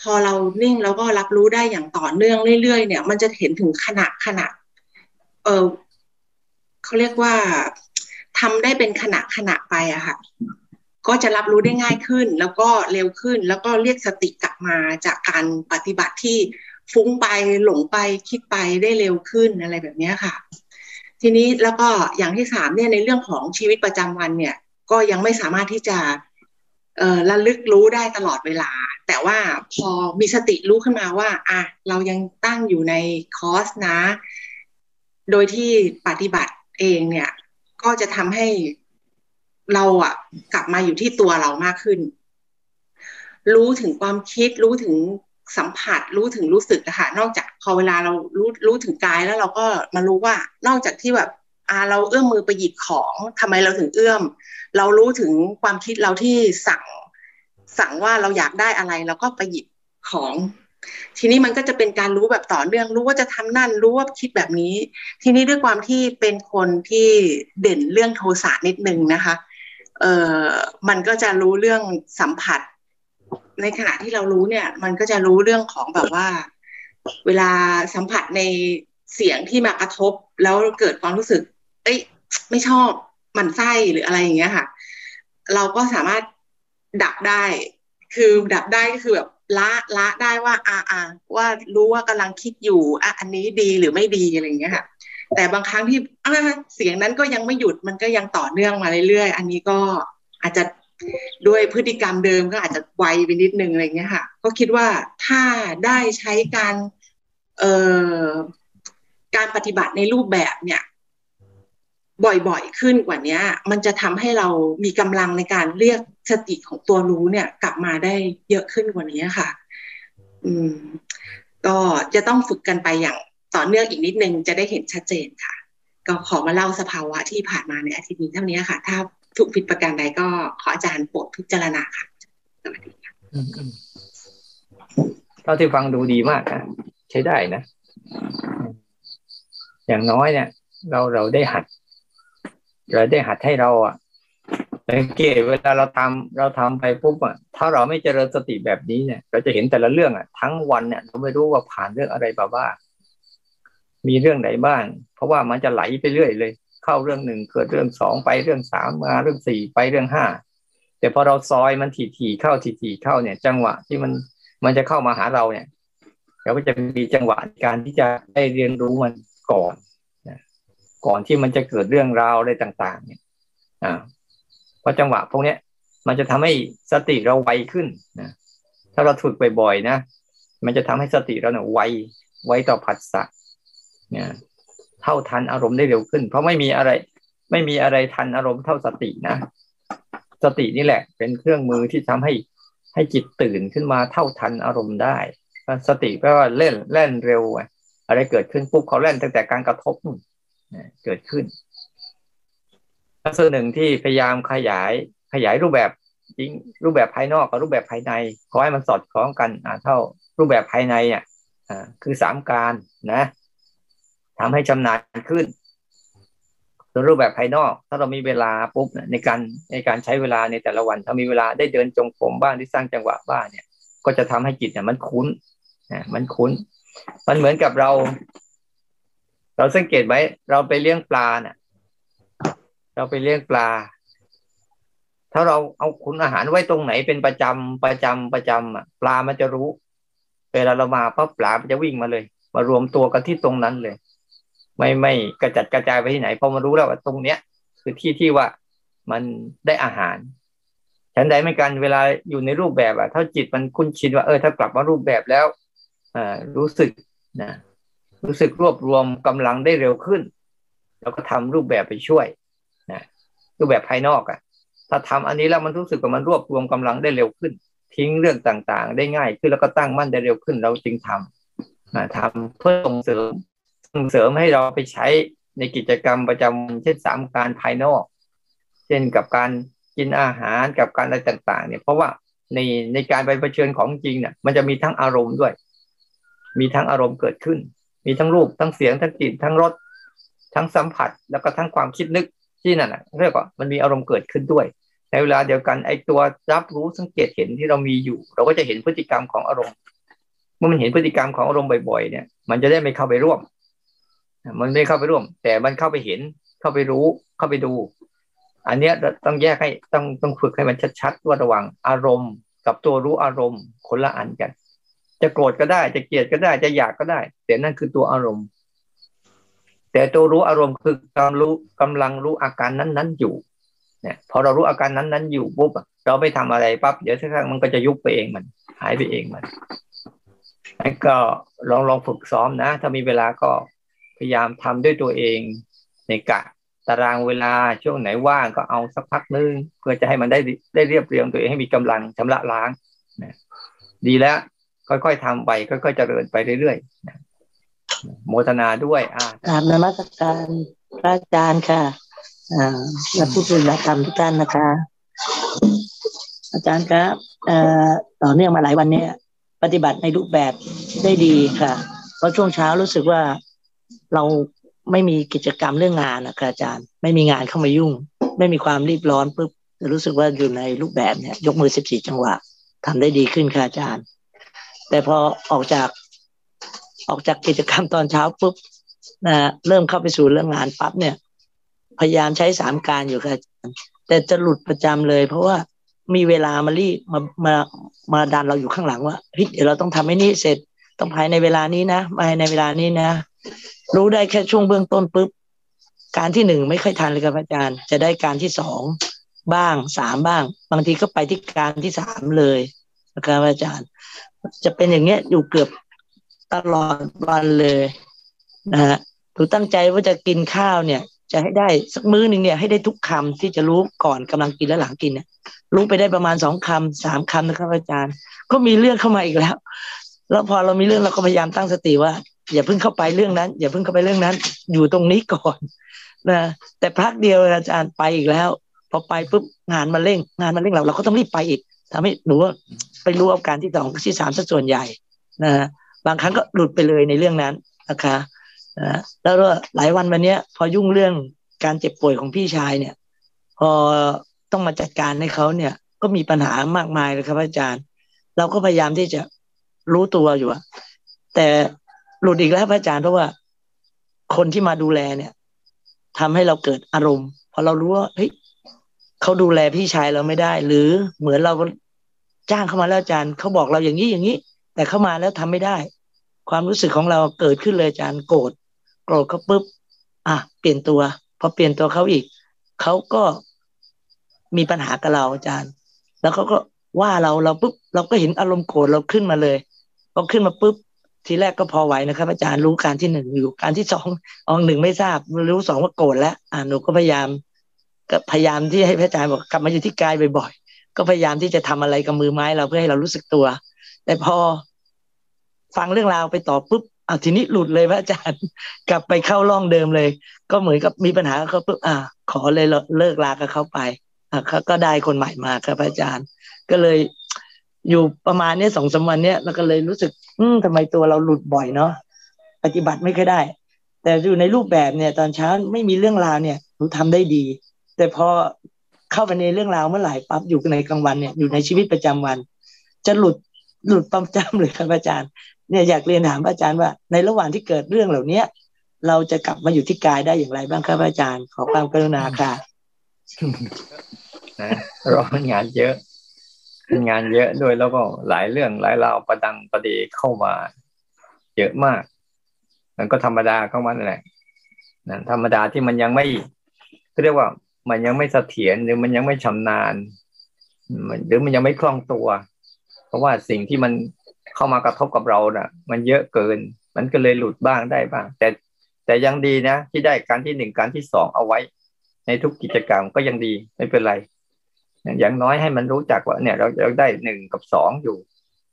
พอเรานิ่งแล้วก็รับรู้ได้อย่างต่อเนื่องเรื่อยๆเนี่ย มันจะเห็นถึงขนาดขนาดเออเขาเรียกว่าทำได้เป็นขณะขณะไปอะค่ะ ก็จะรับรู้ได้ง่ายขึ้น แล้วก็เร็วขึ้น แล้วก็เรียกสติกลับมาจากการปฏิบัติที่ฟุ้งไปหลงไปคิดไปได้เร็วขึ้นอะไรแบบนี้ค่ะ ทีนี้แล้วก็อย่างที่สามเนี่ยในเรื่องของชีวิตประจำวันเนี่ย ก็ยังไม่สามารถที่จะ ระลึกรู้ได้ตลอดเวลา แต่ว่าพอมีสติรู้ขึ้นมาว่าอะเรายังตั้งอยู่ในคอร์สนะ โดยที่ปฏิบัติเองเนี่ย ก็จะทำให้เราอะกลับมาอยู่ที่ตัวเรามากขึ้น รู้ถึงความคิดรู้ถึงสัมผัสรู้ถึงรู้สึกอะค่ะนอกจากพอเวลาเรารู้รู้ถึงกายแล้วเราก็มารู้ว่านอกจากที่แบบ อ่าเราเอื้อมมือไปหยิบของทำไมเราถึงเอื้อม เรารู้ถึงความคิดเราที่สั่ง สั่งว่าเราอยากได้อะไรเราก็ไปหยิบของ ทีนี้มันก็จะเป็นการรู้แบบต่อเนื่องรู้ว่าจะทำนั่นรู้ว่าคิดแบบนี้ ทีนี้ด้วยความที่เป็นคนที่เด่นเรื่องโทสะนิดนึงนะคะเอ่อมันก็จะรู้เรื่องสัมผัส ในขณะที่เรารู้เนี่ย มันก็จะรู้เรื่องของแบบว่า เวลาสัมผัสในเสียงที่มากระทบ แล้วเกิดความรู้สึก เอ้ย ไม่ชอบมันไส้หรืออะไรอย่างเงี้ยค่ะ เราก็สามารถดับได้ คือดับได้ก็คือแบบละละได้ว่าอาอาว่ารู้ว่ากำลังคิดอยู่อะอันนี้ดีหรือไม่ดีอะไรอย่างเงี้ยค่ะ แต่บางครั้งที่เสียงนั้นก็ยังไม่หยุดมันก็ยังต่อเนื่องมาเรื่อยๆอันนี้ก็อาจจะด้วยพฤติกรรมเดิมก็อาจจะไวไปนิดนึงอะไรเงี้ยค่ะ ก็คิดว่าถ้าได้ใช้การเอ่อการปฏิบัติในรูปแบบเนี่ย บ่อยๆขึ้นกว่านี้มันจะทำให้เรามีกำลังในการเรียกสติของตัวรู้เนี่ย กลับมาได้เยอะขึ้นกว่านี้ค่ะ อืม ก็จะต้องฝึกกันไปอย่างต่อเนื่องอีกนิดนึงจะได้เห็นชัดเจนค่ะ ก็ขอมาเล่าสภาวะที่ผ่านมาในอาทิตย์นี้เท่านี้ค่ะ ถ้าถูกผิดประการใดก็ขออาจารย์โปรดพิจารณาค่ะสวัสดีค่ะเท่าที่ฟังดูดีมากนะใช้ได้นะ อย่างน้อยเนี่ย เราเราได้หัด เราได้หัดให้เราอะสังเกตเวลาเราทำเราทำไปปุ๊บอะถ้าเราไม่เจริญสติแบบนี้เนี่ย เราจะเห็นแต่ละเรื่องอะ ทั้งวันเนี่ยเราไม่รู้ว่าผ่านเรื่องอะไรบ้างมีเรื่องไหนบ้าง เพราะว่ามันจะไหลไปเรื่อยเลย เข้าเรื่องหนึ่งเกิดเรื่องสองไปเรื่องสามมาเรื่องสี่ไปเรื่องห้าแต่พอเราซอยมันถี่ๆเข้าถี่ๆเข้าเนี่ย จังหวะที่มันมันจะเข้ามาหาเราเนี่ยเราก็จะมีจังหวะการที่จะได้เรียนรู้มันก่อน ก่อนที่มันจะเกิดเรื่องราวอะไรต่าง ๆ เนี่ยอ่าเพราะจังหวะพวกเนี้ย มันจะทำให้สติเราไวขึ้นนะถ้าเราฝึกบ่อยๆนะมันจะทำให้สติเราเนี่ยไวไวต่อผัสสะเนี่ยเท่าทันอารมณ์ได้เร็วขึ้น เพราะไม่มีอะไร ไม่มีอะไรทันอารมณ์เท่าสตินะสตินี่แหละ เป็นเครื่องมือที่ทำให้ให้จิตตื่นขึ้นมาเท่าทันอารมณ์ได้สติแปลว่าเล่นเล่นเร็วอะไรเกิดขึ้นปุ๊บเขาเล่นตั้งแต่การกระทบ เกิดขึ้นลักษณะหนึ่งที่พยายามขยายขยายรูปแบบจริงรูปแบบภายนอกกับรูปแบบภายใน ขอให้มันสอดคล้องกันอ่าเท่ารูปแบบภายในอะอ่าคือสามการนะทำให้ชำนาญขึ้นส่วนรูปแบบภายนอก ถ้าเรามีเวลาปุ๊บในการในการใช้เวลาในแต่ละวัน ถ้ามีเวลาได้เดินจงกรมบ้างที่สร้างจังหวะบ้างเนี่ย ก็จะทำให้จิตเนี่ยมันคุ้นนะมันคุ้น มันเหมือนกับเรา เราสังเกตไหมเราไปเลี้ยงปลาเนี่ยเราไปเลี้ยงปลา ถ้าเราเอาคุณอาหารไว้ตรงไหนเป็นประจำประจำประจำอะ ปลามันจะรู้ เวลาเรามาปั๊บปลามันจะวิ่งมาเลย มารวมตัวกันที่ตรงนั้นเลย ไม่ไม่กระจัดกระจายไปที่ไหนพอมารู้แล้วว่าตรงเนี้ย คือที่ที่ว่ามันได้อาหารฉันใดไม่กันเวลาอยู่ในรูปแบบอะถ้าจิตมันคุ้นชินว่าเออถ้ากลับมารูปแบบแล้วอรู้สึกนะ รู้สึกรวบรวมกำลังได้เร็วขึ้น แล้วก็ทำรูปแบบไปช่วยนะรูปแบบภายนอกอะ่ะ ถ้าทำอันนี้แล้วมันรู้สึกว่ามันรวบรวมกำลังได้เร็วขึ้น ทิ้งเรื่องต่างๆ ได้ง่ายขึ้นแล้วก็ตั้งมั่นได้เร็วขึ้น เราจึงทำนะทำเพื่อส่งเสริมส่งเสริมให้เราไปใช้ในกิจกรรมประจำเช่นสามการภายนอก เช่นกับการกินอาหารกับการอะไรต่าง ๆ เนี่ยเพราะว่าในในการไปเผชิญของจริงเนี่ยมันจะมีทั้งอารมณ์ด้วย มีทั้งอารมณ์เกิดขึ้น มีทั้งรูปทั้งเสียงทั้งกลิ่นทั้งรสทั้งสัมผัส แล้วก็ทั้งความคิดนึกที่นั่นนะเรียกว่ามันมีอารมณ์เกิดขึ้นด้วย ในเวลาเดียวกันไอ้ตัวรับรู้สังเกตเห็นที่เรามีอยู่ เราก็จะเห็นพฤติกรรมของอารมณ์ เมื่อมันเห็นพฤติกรรมของอารมณ์บ่อยๆเนี่ย มันจะได้ไม่เข้าไปร่วม มันไม่เข้าไปร่วม แต่มันเข้าไปเห็นเข้าไปรู้เข้าไปดู อันเนี้ยต้องแยกให้ต้องต้องฝึกให้มันชัดๆว่าระว่างอารมณ์ กับตัวรู้อารมณ์คนละอันกัน จะโกรธก็ได้ จะเกลียดก็ได้ จะอยากก็ได้ แต่นั่นคือตัวอารมณ์ แต่ตัวรู้อารมณ์คือกำลังรู้กำลังรู้อาการนั้น ๆ อยู่ เนี่ย พอเรารู้อาการนั้นๆอยู่ปุ๊บเราไม่ทำอะไรปั๊บเดี๋ยวสักครั้งมันก็จะยุบไปเองมัน หายไปเองมันนั่นก็ลองลองฝึกซ้อมนะ ถ้ามีเวลาก็พยายามทำด้วยตัวเองในกะตารางเวลาช่วงไหนว่างก็เอาสักพักนึงเพื่อจะให้มันได้ได้เรียบเรียงตัวเองให้มีกำลังชำระล้างนะดีแล้ว ค่อยๆทำไปค่อยๆเจริญไปเรื่อยๆโมทนาด้วยอ่ากราบนมัสการพระอาจารย์ค่ะอ่าและผู้ปฏิบัติธรรมทุกท่านนะคะ อาจารย์ครับเอ่อต่อเนื่องมาหลายวันเนี้ปฏิบัติในรูปแบบได้ดีค่ะ เพราะช่วงเช้ารู้สึกว่าเราไม่มีกิจกรรมเรื่องงานนะคะอาจารย์ ไม่มีงานเข้ามายุ่ง ไม่มีความรีบร้อนปุ๊บรู้สึกว่าอยู่ในรูปแบบเนี่ย ยกมือสิบสี่จังหวะทำได้ดีขึ้นค่ะอาจารย์ แต่พอออกจากออกจากกิจกรรมตอนเช้าปุ๊บนะเริ่มเข้าไปสู่เรื่องงานปั๊บเนี่ย พยายามใช้สามการอยู่ค่ะแต่จะหลุดประจำเลย เพราะว่ามีเวลามารีมามามาดันเราอยู่ข้างหลังว่าเฮ้ยเดี๋ยวเราต้องทำให้นี่เสร็จต้องภายในเวลานี้นะภายในเวลานี้นะ รู้ได้แค่ช่วงเบื้องต้นปุ๊บการที่หนึ่งไม่ค่อยทันเลยครับอาจารย์ จะได้การที่สองบ้างสามบ้าง บางทีก็ไปที่การที่สามเลยนะครับอาจารย์ จะเป็นอย่างเงี้ยอยู่เกือบตลอดวันเลยนะฮะถูตั้งใจว่าจะกินข้าวเนี่ย จะให้ได้สักมื้อหนึ่งเนี่ยให้ได้ทุกคำที่จะรู้ก่อนกำลังกินและหลังกินเนี่ยรู้ไปได้ประมาณสองคำสามคำนะครับอาจารย์ ก็มีเรื่องเข้ามาอีกแล้ว แล้วพอเรามีเรื่องเราก็พยายามตั้งสติว่า อย่าเพิ่งเข้าไปเรื่องนั้น อย่าเพิ่งเข้าไปเรื่องนั้น อยู่ตรงนี้ก่อนนะแต่พักเดียวอาจารย์ไปอีกแล้ว พอไปปุ๊บงานมาเร่ง งานมาเร่งเราเราก็ต้องรีบไปอีกทำให้หนูว่า ไปรู้อาการที่สองที่สามซะส่วนใหญ่นะบางครั้งก็หลุดไปเลยในเรื่องนั้นนะคะนะแล้วก็หลายวันวันนี้พอยุ่งเรื่องการเจ็บป่วยของพี่ชายเนี่ย พอต้องมาจัดการให้เขาเนี่ย ก็มีปัญหามากมายเลยครับอาจารย์ เราก็พยายามที่จะรู้ตัวอยู่อะแต่หลุดอีกแล้วพระอาจารย์เพราะว่า คนที่มาดูแลเนี่ยททำให้เราเกิดอารมณ์พอเรารู้ว่าเฮ้ยเขาดูแลพี่ชายเราไม่ได้ หรือเหมือนเรา จ้างเข้ามาแล้วอาจารย์เขาบอกเราอย่างนี้อย่างนี้ แต่เข้ามาแล้วทำไม่ได้ ความรู้สึกของเราเกิดขึ้นเลยอาจารย์โกรธโกรธเขาปุ๊บอะเปลี่ยนตัวพอเปลี่ยนตัวเขาอีกเขาก็มีปัญหากับเราอาจารย์ แล้วเขาก็ว่าเราเราปุ๊บเราก็เห็นอารมณ์โกรธเราขึ้นมาเลยพอขึ้นมาปุ๊บทีแรกก็พอไหวนะครับ อาจารย์รู้การที่หนึ่งอยู่การที่สองอองหนึ่งไม่ทราบ รู้สองว่าโกรธแล้ว อ่าหนูก็พยายามก็พยายามที่ให้พระอาจารย์บอกกลับมาอยู่ที่กายบ่อย ก็พยายามที่จะทำอะไรกับมือไม้เราเพื่อให้เรารู้สึกตัว แต่พอฟังเรื่องราวไปต่อปุ๊บอ่าทีนี้หลุดเลยพระอาจารย์กลับไปเข้าร่องเดิมเลย ก็เหมือนกับมีปัญหาเขาปุ๊บอ่า ขอเลยเลิกลากับเขาไปอ่าเขาก็ได้คนใหม่มาครับอาจารย์ ก็เลยอยู่ประมาณเนี้ยสองสามวันเนี้ยเราก็เลยรู้สึก อืมทำไมตัวเราหลุดบ่อยเนาะปฏิบัติไม่ค่อยได้ แต่อยู่ในรูปแบบเนี่ย ตอนเช้าไม่มีเรื่องราวเนี่ยหนูทำได้ดี แต่พอ เข้าไปในเรื่องราวเมื่อไหร่ปั๊บอยู่ในกลางวันเนี่ยอยู่ในชีวิตประจำวัน จะหลุดหลุดประจำเลยครับอาจารย์ เนี่ยอยากเรียนถามอาจารย์ว่า ในระหว่างที่เกิดเรื่องเหล่าเนี้ยเราจะกลับมาอยู่ที่กายได้อย่างไรบ้างครับอาจารย์ ขอความกรุณาค่ะนะรองานเยอะงานเยอะด้วยแล้วก็หลายเรื่องหลายราวประดังประเดเข้ามา เยอะมาก มันก็ธรรมดาเข้ามาแหละนะธรรมดาที่มันยังไม่เรียกว่า มันยังไม่เสถียรหรือมันยังไม่ชำนาญหรือมันยังไม่คล่องตัว เพราะว่าสิ่งที่มันเข้ามากระทบกับเรานะ่ะ มันเยอะเกิน มันก็เลยหลุดบ้างได้บ้าง แต่แต่ยังดีนะ ที่ได้การที่หนึ่งการที่สองเอาไว้ ในทุกกิจกรรมก็ยังดีไม่เป็นไร อย่างน้อยให้มันรู้จักว่าเนี่ย เราเราได้หนึ่งกับสองอยู่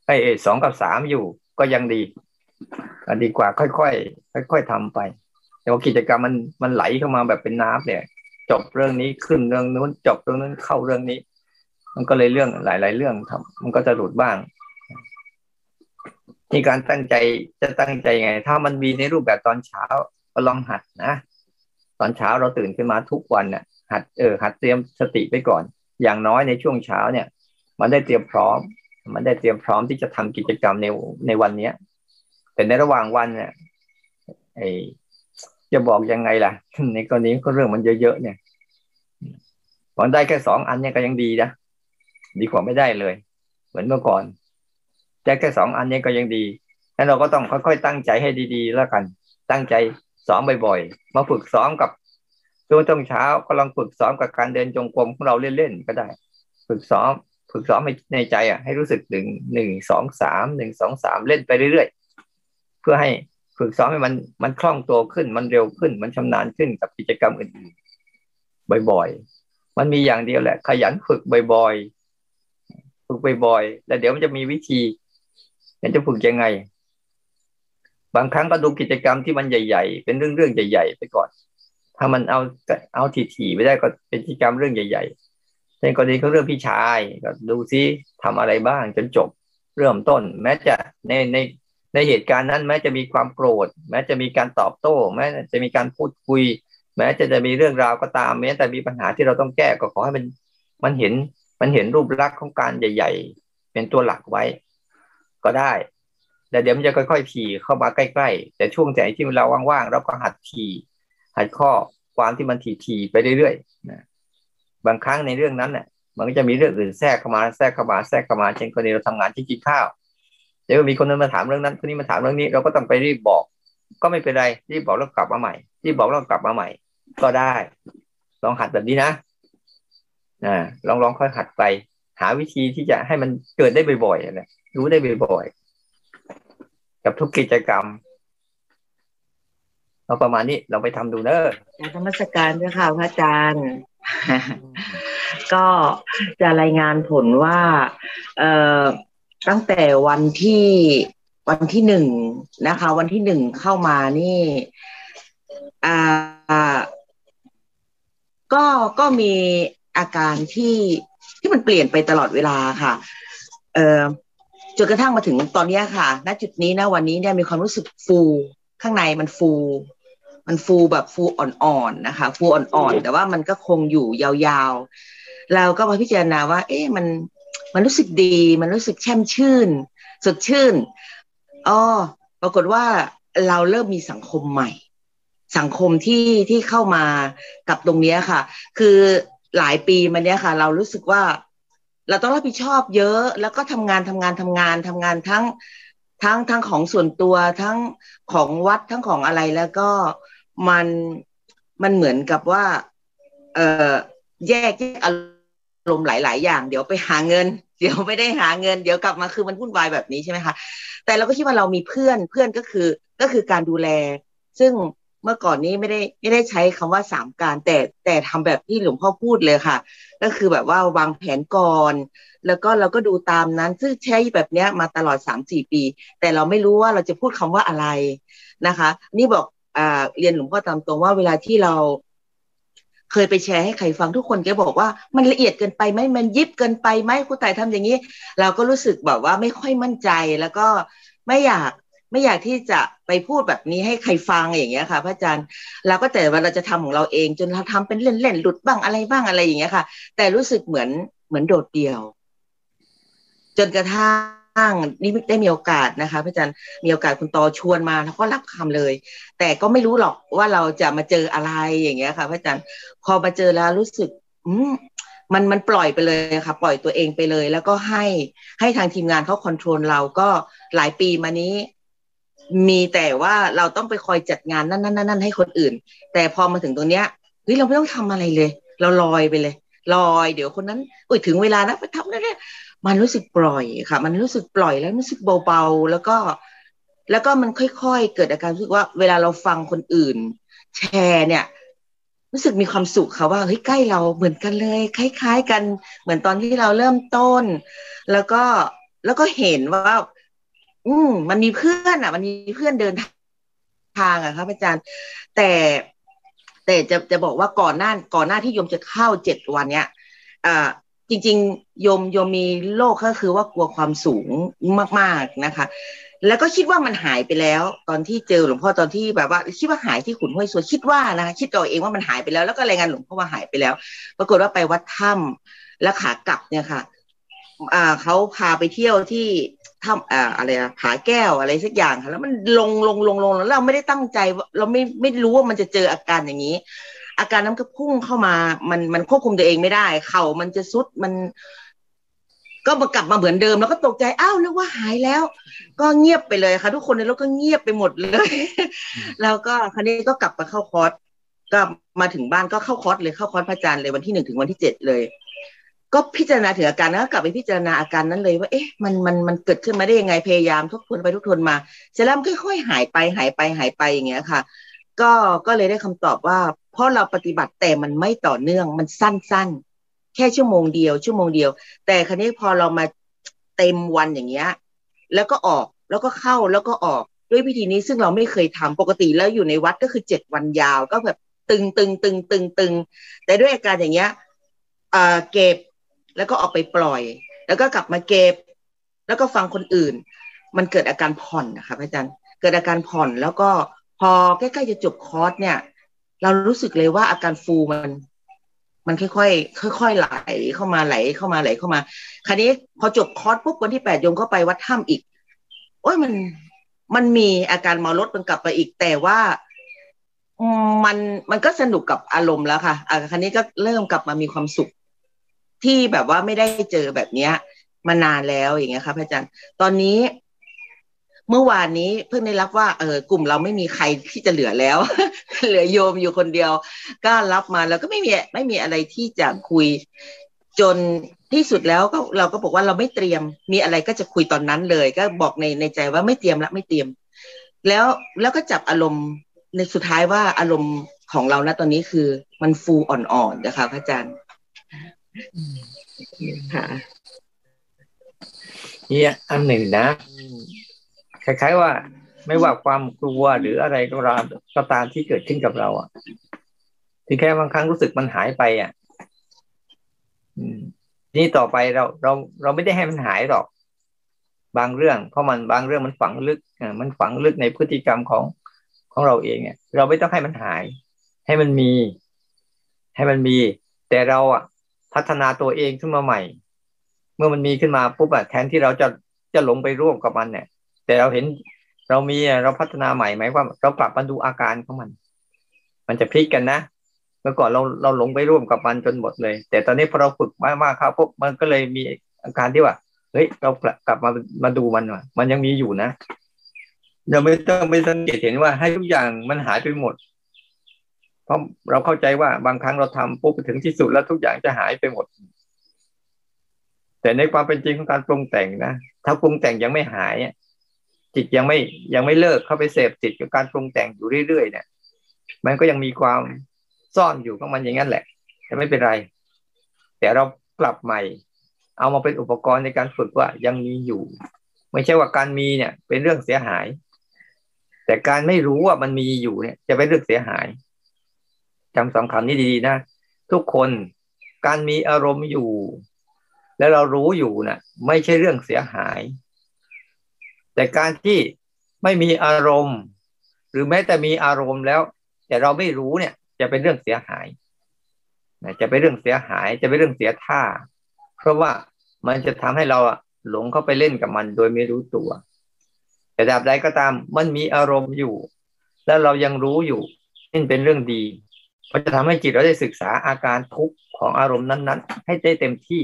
ไอ้สองกับสามอยู่ก็ยังดีดีกว่าค่อยๆค่อย ๆทำไป แต่ว่ากิจกรรมมันมันไหลเข้ามาแบบเป็นน้ำเนี่ย จบเรื่องนี้ขึ้นเรื่องนู้นจบเรื่องนั้นเข้าเรื่องนี้ มันก็เลยเรื่องหลาย ๆ เรื่องทำมันก็จะหลุดบ้างที่การตั้งใจจะตั้งใจไง ถ้ามันมีในรูปแบบตอนเช้าก็ลองหัดนะตอนเช้าเราตื่นขึ้นมาทุกวันเนี่ยหัดเออหัดเตรียมสติไปก่อน อย่างน้อยในช่วงเช้าเนี่ย มันได้เตรียมพร้อม มันได้เตรียมพร้อมที่จะทำกิจกรรมในในวันเนี้ยแต่ในระหว่างวันเนี่ยไอ จะบอกยังไงล่ะ ในกรณีก็เรื่องมันเยอะๆเนี่ยมันได้แค่สองอันเนี่ยก็ยังดีนะดีกว่าไม่ได้เลย เหมือนเมื่อก่อนแต่แค่สองอันนี้ก็ยังดีแล้วเราก็ต้องค่อยๆตั้งใจให้ดี ๆ แล้วกัน ตั้งใจสอนบ่อยๆ มาฝึกซ้อมกับช่วงตองเช้าก็ลองฝึกซ้อมกับการเดินจงกรมของเราเล่นๆก็ได้ ฝึกซ้อม ฝึกซ้อมในใจอะ ให้รู้สึกหนึ่งหนึ่งสองสามหนึ่งสองสามเล่นไปเรื่อยๆ เพื่อให้ ฝึกซ้อมให้มันมันคล่องตัวขึ้น มันเร็วขึ้น มันชำนาญขึ้นกับกิจกรรมอื่นๆบ่อยๆ มันมีอย่างเดียวแหละ ขยันฝึกบ่อยๆ ฝึกบ่อยๆ แล้วเดี๋ยวมันจะมีวิธีจะฝึกยังไง บางครั้งก็ดูกิจกรรมที่มันใหญ่ ๆ เป็นเรื่องๆใหญ่ ๆ ไปก่อน ถ้ามันเอาเอาถี่ๆไม่ได้ก็เป็นกิจกรรมเรื่องใหญ่ๆในกรณีเขาเรื่องพี่ชายก็ดูซิทำอะไรบ้างจนจบเริ่มต้น แม้จะในใน ในเหตุการณ์นั้นแม้จะมีความโกรธ แม้จะมีการตอบโต้ แม้จะมีการพูดคุย แม้จะจะมีเรื่องราวก็ตาม แม้แต่มีปัญหาที่เราต้องแก้ก็ขอให้มันมันเห็นมันเห็นรูปลักษณ์ของการใหญ่ ๆ เป็นตัวหลักไว้ ก็ได้แต่เดี๋ยวมันจะค่อยๆถี่เข้ามาใกล้ๆ แต่ช่วงไหนที่เราว่างๆเราก็หัดถี่หัดข้อความที่มันถี่ๆไปเรื่อยๆนะบางครั้งในเรื่องนั้นเนี่ยมันก็จะมีเรื่องอื่นแทรกเข้ามาแทรกเข้ามาแทรกเข้ามาเช่นกรณีเราทำงานที่กินข้าว เดี๋ยวมีคนนึงมาถามเรื่องนั้นคนนี้มาถามเรื่องนี้ เราก็ต้องไปรีบบอก ก็ไม่เป็นไรรีบบอกแล้วกลับมาใหม่รีบบอกแล้วกลับมาใหม่ ก็ได้ ลองหัดแบบนี้นะอ่าลองลองค่อยหัดไป หาวิธีที่จะให้มันเกิดได้บ่อยๆนะรู้ได้บ่อยๆกับทุกกิจกรรมเราประมาณนี้เราไปทำดูเนอะธรรมสการเจ้าค่ะพระอาจารย์ ก็จะรายงานผลว่า เอ่อ ตั้งแต่วันที่วันที่หนึ่งนะคะ วันที่หนึ่งเข้ามานี่อ่าก็ก็มีอาการที่ที่มันเปลี่ยนไปตลอดเวลาค่ะ เอ่อจนกระทั่งมาถึงตอนนี้ค่ะ ณ จุดนี้นะวันนี้เนี่ยมีความรู้สึกฟูข้างในมันฟู มันฟูแบบฟูอ่อนๆนะคะ ฟูอ่อนๆแต่ว่ามันก็คงอยู่ยาวๆ เราก็มาพิจารณาว่า เอ๊ะมัน มันรู้สึกดี มันรู้สึกแช่มชื่น สดชื่นอ๋อปรากฏว่าเราเริ่มมีสังคมใหม่ สังคมที่ที่เข้ามากับตรงนี้ค่ะ คือหลายปีมาเนี้ยค่ะ เรารู้สึกว่า เราต้องรับผิดชอบเยอะ แล้วก็ทำงานทำงานทำงานทำงานทั้งทั้งทั้งของส่วนตัวทั้งของวัดทั้งของอะไรแล้วก็มันมันเหมือนกับว่า เออแยกแยกอารม ณ์หลาย ๆ อย่าง เดี๋ยวไปหาเงิน เดี๋ยวไม่ได้หาเงิน เดี๋ยวกลับมาคือมันวุ่นวายแบบนี้ใช่ไหมคะ แต่เราก็คิดว่าเรามีเพื่อนเพื่อนก็คือก็คือการดูแล ซึ่งเมื่อก่อนนี้ไม่ได้ไม่ได้ใช้คำว่าสามการ แต่แต่ทำแบบที่หลวงพ่อพูดเลยค่ะ ก็คือแบบว่าวางแผนก่อน แล้วก็เราก็ดูตามนั้น ซึ่งใช้แบบนี้มาตลอดสามสี่ปี แต่เราไม่รู้ว่าเราจะพูดคำว่าอะไรนะคะ นี่บอกอเรียนหลวงพ่อตามตรงว่าเวลาที่เรา เคยไปแชร์ให้ใครฟังทุกคนแกบอกว่ามันละเอียดเกินไปไหมมันยิบเกินไปไหมครูต่ายทำอย่างนี้ เราก็รู้สึกแบบว่าไม่ค่อยมั่นใจแล้วก็ไม่อยากไม่อยากที่จะไปพูดแบบนี้ให้ใครฟังอย่างเงี้ยค่ะพระอาจารย์เราก็แต่ว่าเราจะทำของเราเอง จนเราทำเป็นเล่นๆหลุดบ้างอะไรบ้างอะไรอย่างเงี้ยค่ะ แต่รู้สึกเหมือนเหมือนโดดเดี่ยว จนกระทั่ง นี่ได้มีโอกาสนะคะพระอาจารย์มีโอกาสคุณตอชวนมาแล้วก็รับคำเลย แต่ก็ไม่รู้หรอกว่าเราจะมาเจออะไรอย่างเงี้ยค่ะพระอาจารย์พอมาเจอแล้วรู้สึก อืมันมันปล่อยไปเลยค่ะ ปล่อยตัวเองไปเลย แล้วก็ให้ให้ทางทีมงานเขาคอนโทรลเราก็หลายปีมานี้ มีแต่ว่าเราต้องไปคอยจัดงานนั่นนั่นนั่นให้คนอื่น แต่พอมาถึงตรงเนี้ยเฮ้ยเราไม่ต้องทำอะไรเลย เราลอยไปเลยลอยเดี๋ยวคนนั้นอุ้ยถึงเวลานะไปทำนั่นเนี่ย มันรู้สึกปล่อยค่ะ มันรู้สึกปล่อยแล้วรู้สึกเบาๆแล้วก็แล้วก็มันค่อยๆ เกิดอาการรู้สึกว่าเวลาเราฟังคนอื่น แชร์เนี่ย รู้สึกมีความสุขค่ะว่าเฮ้ยใกล้เราเหมือนกันเลย คล้าย ๆ กันเหมือนตอนที่เราเริ่มต้น แล้วก็แล้วก็เห็นว่า อืมมันมีเพื่อนอะ มันมีเพื่อนเดินทางอะครับอาจารย์ แต่แต่จะจะบอกว่าก่อนหน้าก่อนหน้าที่โยมจะเข้าเจ็ดวันเนี้ยอ่า จริงๆโยมโยมมีโรคก็คือว่ากลัวความสูงมากๆนะคะ แล้วก็คิดว่ามันหายไปแล้ว ตอนที่เจอหลวงพ่อตอนที่แบบว่า คิดว่าหายที่ขุนห้วยสวยคิดว่านะคิดตัวเองว่ามันหายไปแล้ว แล้วก็รายงานหลวงพ่อว่าหายไปแล้ว ปรากฏว่าไปวัดถ้ำแล้วขากลับเนี่ยค่ะอ่าเขาพาไปเที่ยวที่ถ้ำอ่าอะไรอะผาแก้วอะไรสักอย่างค่ะแล้วมันลงลงลงลงแล้วเราไม่ได้ตั้งใจ เราไม่ไม่รู้ว่ามันจะเจออาการอย่างนี้ อาการนั้นก็พุ่งเข้ามา มันมันควบคุมตัวเองไม่ได้ เข่ามันจะซุดมัน ก็มากลับมาเหมือนเดิม แล้วก็ตกใจอ้าวนึกว่าหายแล้ว ก็เงียบไปเลยค่ะ ทุกคนในรถก็เงียบไปหมดเลย แล้วก็คราวนี้ก็กลับมาเข้าคอร์สก็มาถึงบ้านก็เข้าคอร์สเลยเข้าคอร์สพระอาจารย์เลยวันที่หนึ่งถึงวันที่เจ็ดเลย ก็พิจารณาถึงอาการแล้วก็กลับไปพิจารณาอาการนั้นเลยว่าเอ๊ะมันมันมันเกิดขึ้นมาได้ยังไงพยายามทบทวนไปทบทวนมาเสร็จแล้วมันค่อยๆหายไปหายไปหายไปอย่างเงี้ยค่ะ ก็ก็เลยได้คำตอบว่า เพราะเราปฏิบัติแต่มันไม่ต่อเนื่องมันสั้นๆ แค่ชั่วโมงเดียว ชั่วโมงเดียว แต่ครั้นี้พอเรามาเต็มวันอย่างเงี้ยแล้วก็ออกแล้วก็เข้าแล้วก็ออกด้วยวิธีนี้ซึ่งเราไม่เคยทำปกติแล้วอยู่ในวัดก็คือเจ็ดวันยาว ก็แบบตึงตึงตึงตึงตึงแต่ด้วยอาการอย่างเงี้ยเออเก็บแล้วก็ออกไปปล่อย แล้วก็กลับมาเก็บ แล้วก็ฟังคนอื่น มันเกิดอาการผ่อนนะคะอาจารย์เกิดอาการผ่อนแล้วก็ พอใกล้ๆจะจบคอร์สเนี่ย เรารู้สึกเลยว่าอาการฟูมัน มันค่อยๆค่อยๆไหลเข้ามาไหลเข้ามาไหลเข้ามา คราวนี้พอจบคอร์สปุ๊บวันที่แปดยมก็ไปวัดถ้ำอีก โอ้ยมันมันมีอาการเมาลดมันกลับไปอีกแต่ว่ามันมันก็สนุกกับอารมณ์แล้วค่ะอะคราวนี้ก็เริ่มกลับมามีความสุข ที่แบบว่าไม่ได้เจอแบบเนี้ย มานานแล้วอย่างเงี้ยครับอาจารย์ ตอนนี้ เมื่อวานนี้เพิ่งได้รับว่าเออกลุ่มเราไม่มีใครที่จะเหลือแล้ว เหลือโยมอยู่คนเดียว ก็รับมาแล้วก็ไม่มีไม่มีอะไรที่จะคุยจนที่สุดแล้วก็เราก็บอกว่าเราไม่เตรียม มีอะไรก็จะคุยตอนนั้นเลย ก็บอกในในใจว่าไม่เตรียมละไม่เตรียม แล้วแล้วก็จับอารมณ์ในสุดท้ายว่าอารมณ์ของเราณตอนนี้คือมันฟูอ่อนๆนะคะพระอาจารย์ค่ะนี่อันหนึ่งนะ คล้ายๆว่าไม่ว่าความกลัวหรืออะไรก็ตามก็ตามที่เกิดขึ้นกับเราอะที่แค่บางครั้งรู้สึกมันหายไปอะนี่ต่อไปเราเราเราไม่ได้ให้มันหายหรอก บางเรื่อง เพราะมันบางเรื่องมันฝังลึกอ่ามันฝังลึกในพฤติกรรมของของเราเองเนี่ยเราไม่ต้องให้มันหาย ให้มันมี ให้มันมี แต่เราอะ พัฒนาตัวเองขึ้นมาใหม่ เมื่อมันมีขึ้นมาปุ๊บอะแทนที่เราจะจะหลงไปร่วมกับมันเนี่ย แต่เราเห็นเรามีเราพัฒนาใหม่ไหมว่าเรากลับมาดูอาการของมัน มันจะพลิกกันนะเมื่อก่อนเราเราหลงไปร่วมกับมันจนหมดเลย แต่ตอนนี้พอเราฝึกมากๆครับพวกมันก็เลยมีอาการที่ว่าเฮ้ยเรากลับมามาดูมันว่ะมันยังมีอยู่นะเราไม่ต้องไปสังเกตเห็นว่าให้ทุกอย่างมันหายไปหมด เพราะเราเข้าใจว่าบางครั้งเราทำปุ๊บไปถึงที่สุดแล้วทุกอย่างจะหายไปหมด แต่ในความเป็นจริงของการปรุงแต่งนะถ้าปรุงแต่งยังไม่หาย จิตยังไม่ยังไม่เลิกเข้าไปเสพติดกับการปรุงแต่งอยู่เรื่อยๆเนี่ย มันก็ยังมีความซ่อนอยู่ของมันอย่างนั้นแหละ แต่ไม่เป็นไร แต่เรากลับใหม่ เอามาเป็นอุปกรณ์ในการฝึกว่ายังมีอยู่ ไม่ใช่ว่าการมีเนี่ย เป็นเรื่องเสียหาย แต่การไม่รู้ว่ามันมีอยู่เนี่ย จะเป็นเรื่องเสียหายจำสองคำนี้ดีๆนะทุกคนการมีอารมณ์อยู่ แล้วเรารู้อยู่นะ่ะ ไม่ใช่เรื่องเสียหาย แต่การที่ไม่มีอารมณ์ หรือแม้แต่มีอารมณ์แล้ว แต่เราไม่รู้เนี่ย จะเป็นเรื่องเสียหายจะเป็นเรื่องเสียหายจะเป็นเรื่องเสียท่า เพราะว่ามันจะทำให้เราหลงเข้าไปเล่นกับมันโดยไม่รู้ตัว แต่ดาบใดก็ตามมันมีอารมณ์อยู่ แล้วเรายังรู้อยู่นี่เป็นเรื่องดีมันจะทำให้จิตเราได้ศึกษาอาการทุกข์ของอารมณ์นั้น ๆ ให้ได้เต็มที่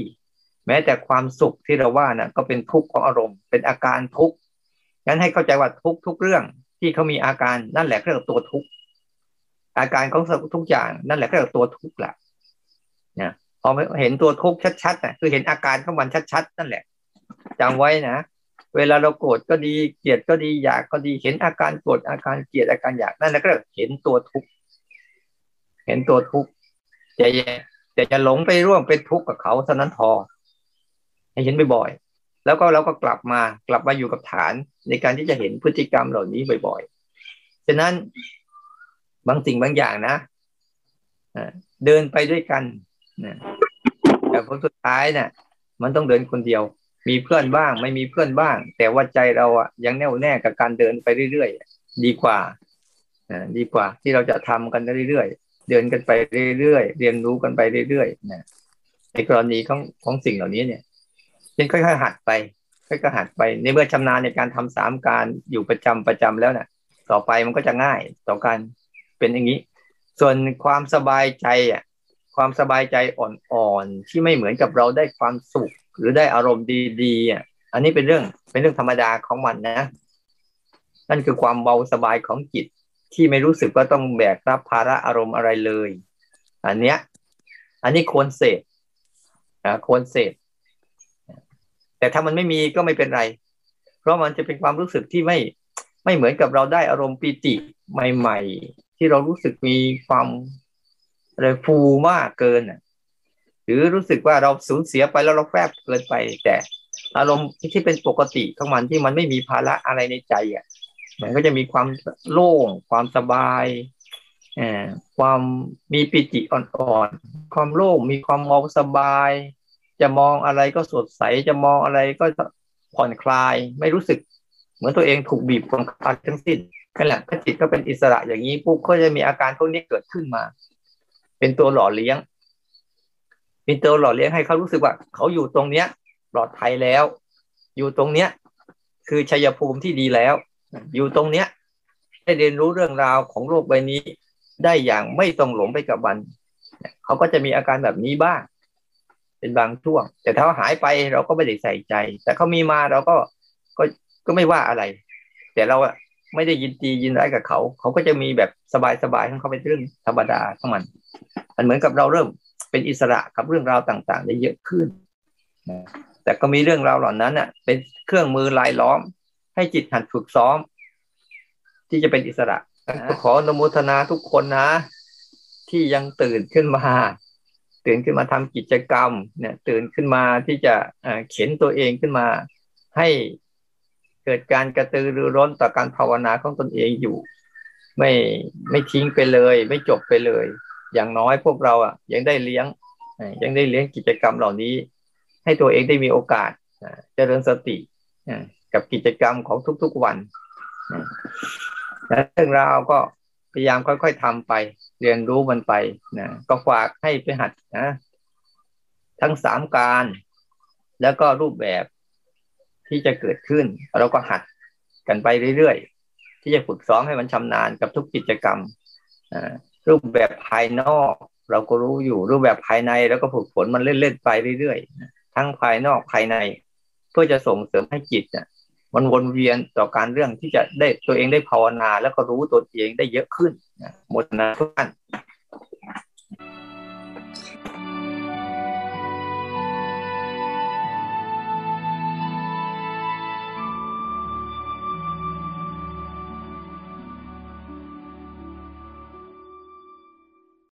แม้แต่ความสุขที่เราว่านะ่ะก็เป็นทุกข์ของอารมณ์ เป็นอาการทุกข์ งั้นให้เข้าใจว่าทุกทุกเรื่องที่เขามีอาการนั่นแหละเรียกตัวทุกอาการของทุกอย่างนั่นแหละเรียกตัวทุกแหละเนี่ยพอเห็นตัวทุกชัดๆนะคือเห็นอาการของมันชัดๆ นั่นแหละจำไว้นะเวลาเราโกรธก็ดีเกลียดก็ดีอยากก็ดีเห็นอาการโกรธอาการเกลียดอาการอยากนั่นแหละก็เห็นตัวทุกเห็นตัวทุกจะแต่จะหลงไปร่วมเป็นทุกข์กับเขาเท่านั้นพอให้เห็นบ่อย แล้วก็เราก็กลับมากลับมาอยู่กับฐานในการที่จะเห็นพฤติกรรมเหล่านี้บ่อยๆ ฉะนั้นบางสิ่งบางอย่างนะเดินไปด้วยกันนะแต่ผลสุดท้ายเนะ่ยมันต้องเดินคนเดียว มีเพื่อนบ้าง ไม่มีเพื่อนบ้าง แต่ว่าใจเราอะยังแน่วแน่กับการเดินไปเรื่อยๆดีกว่าดีกว่าที่เราจะทำกันเรื่อยๆเดินกันไปเรื่อยๆเรียนรู้กันไปเรื่อยๆนะในกรณีของของสิ่งเหล่านี้เนี่ย เป็นค่อยๆหัดไปค่อยๆหัดไปในเมื่อชำนาญในการทำสามการอยู่ประจำประจำแล้วเนะ่ยต่อไปมันก็จะง่ายต่อการเป็นอย่างนี้ ส่วนความสบายใจอะความสบายใจอ่อนๆที่ไม่เหมือนกับเราได้ความสุข หรือได้อารมณ์ดีๆอะอันนี้เป็นเรื่องเป็นเรื่องธรรมดาของมันนะ นั่นคือความเบาสบายของจิตที่ไม่รู้สึกว่าต้องแบกรับภาระอารมณ์อะไรเลย อันเนี้ย อันนี้ควรเสพอ่าควรเสพ แต่ถ้ามันไม่มีก็ไม่เป็นไร เพราะมันจะเป็นความรู้สึกที่ไม่ไม่เหมือนกับเราได้อารมณ์ปีติใหม่ ๆ ที่เรารู้สึกมีความอะไรฟูมากเกินหรือรู้สึกว่าเราสูญเสียไปแล้วเราแฝบเกินไป แต่อารมณ์ที่เป็นปกติของมันที่มันไม่มีภาระอะไรในใจอะ มันก็จะมีความโล่ง ความสบายความมีปิติอ่อนๆ ความโล่ง มีความเบาสบาย จะมองอะไรก็สดใสจะมองอะไรก็ผ่อนคลาย ไม่รู้สึก เหมือนตัวเองถูกบีบบังคับทั้งสิ้นนั่นแหละถ้าจิตก็เป็นอิสระอย่างนี้ปุ๊บก็จะมีอาการพวกนี้เกิดขึ้นมา เป็นตัวหล่อเลี้ยง เป็นตัวหล่อเลี้ยงให้เขารู้สึกว่า เขาอยู่ตรงเนี้ยปลอดภัยแล้ว อยู่ตรงเนี้ย คือชัยภูมิที่ดีแล้ว อยู่ตรงเนี้ยได้เรียนรู้เรื่องราวของโลกใบนี้ ได้อย่างไม่ต้องหลงไปกับมันเขาก็จะมีอาการแบบนี้บ้าง เป็นบางช่วง แต่ถ้าหายไปเราก็ไม่ได้ใส่ใจ แต่เขามีมาเราก็ก็ก็ไม่ว่าอะไร แต่เราอะไม่ได้ยินดียินร้ายกับเขา เขาก็จะมีแบบสบายๆของเขาเป็นเรื่องธรรมดาของมัน มันเหมือนกับเราเริ่มเป็นอิสระกับเรื่องราวต่าง ๆ ได้เยอะขึ้นแต่ก็มีเรื่องราวเหล่านั้นเน่ะ เป็นเครื่องมือลายล้อม ให้จิตหัดฝึกซ้อม ที่จะเป็นอิสระขออนโมทนาทุกคนนะ ที่ยังตื่นขึ้นมา ตื่นขึ้นมาทำกิจกรรม เนี่ยตื่นขึ้นมาที่จะเข็นตัวเองขึ้นมาให้เกิดการกระตือรือร้นต่อการภาวนาของตนเองอยู่ ไม่ไม่ทิ้งไปเลย ไม่จบไปเลย อย่างน้อยพวกเราอะ ยังได้เลี้ยง ยังได้เลี้ยงกิจกรรมเหล่านี้ ให้ตัวเองได้มีโอกาสเจริญสติกับกิจกรรมของทุกๆวันและเรื่องราวก็พยายามค่อยๆทำไป เรียนรู้มันไปนะก็ฝากให้ไปหัดนะทั้งสามการ แล้วก็รูปแบบที่จะเกิดขึ้น เราก็หัดกันไปเรื่อยๆ ที่จะฝึกซ้อมให้มันชำนาญกับทุกกิจกรรมรูปแบบภายนอก เราก็รู้อยู่รูปแบบภายในแล้วก็ฝึกฝนมันเล่นๆไปเรื่อยๆ ทั้งภายนอกภายใน เพื่อจะส่งเสริมให้จิตเนี่ย มันวนเวียนต่อการเรื่องที่จะได้ตัวเองได้ภาวนา แล้วก็รู้ตัวเองได้เยอะขึ้นหมดนะทุกท่าน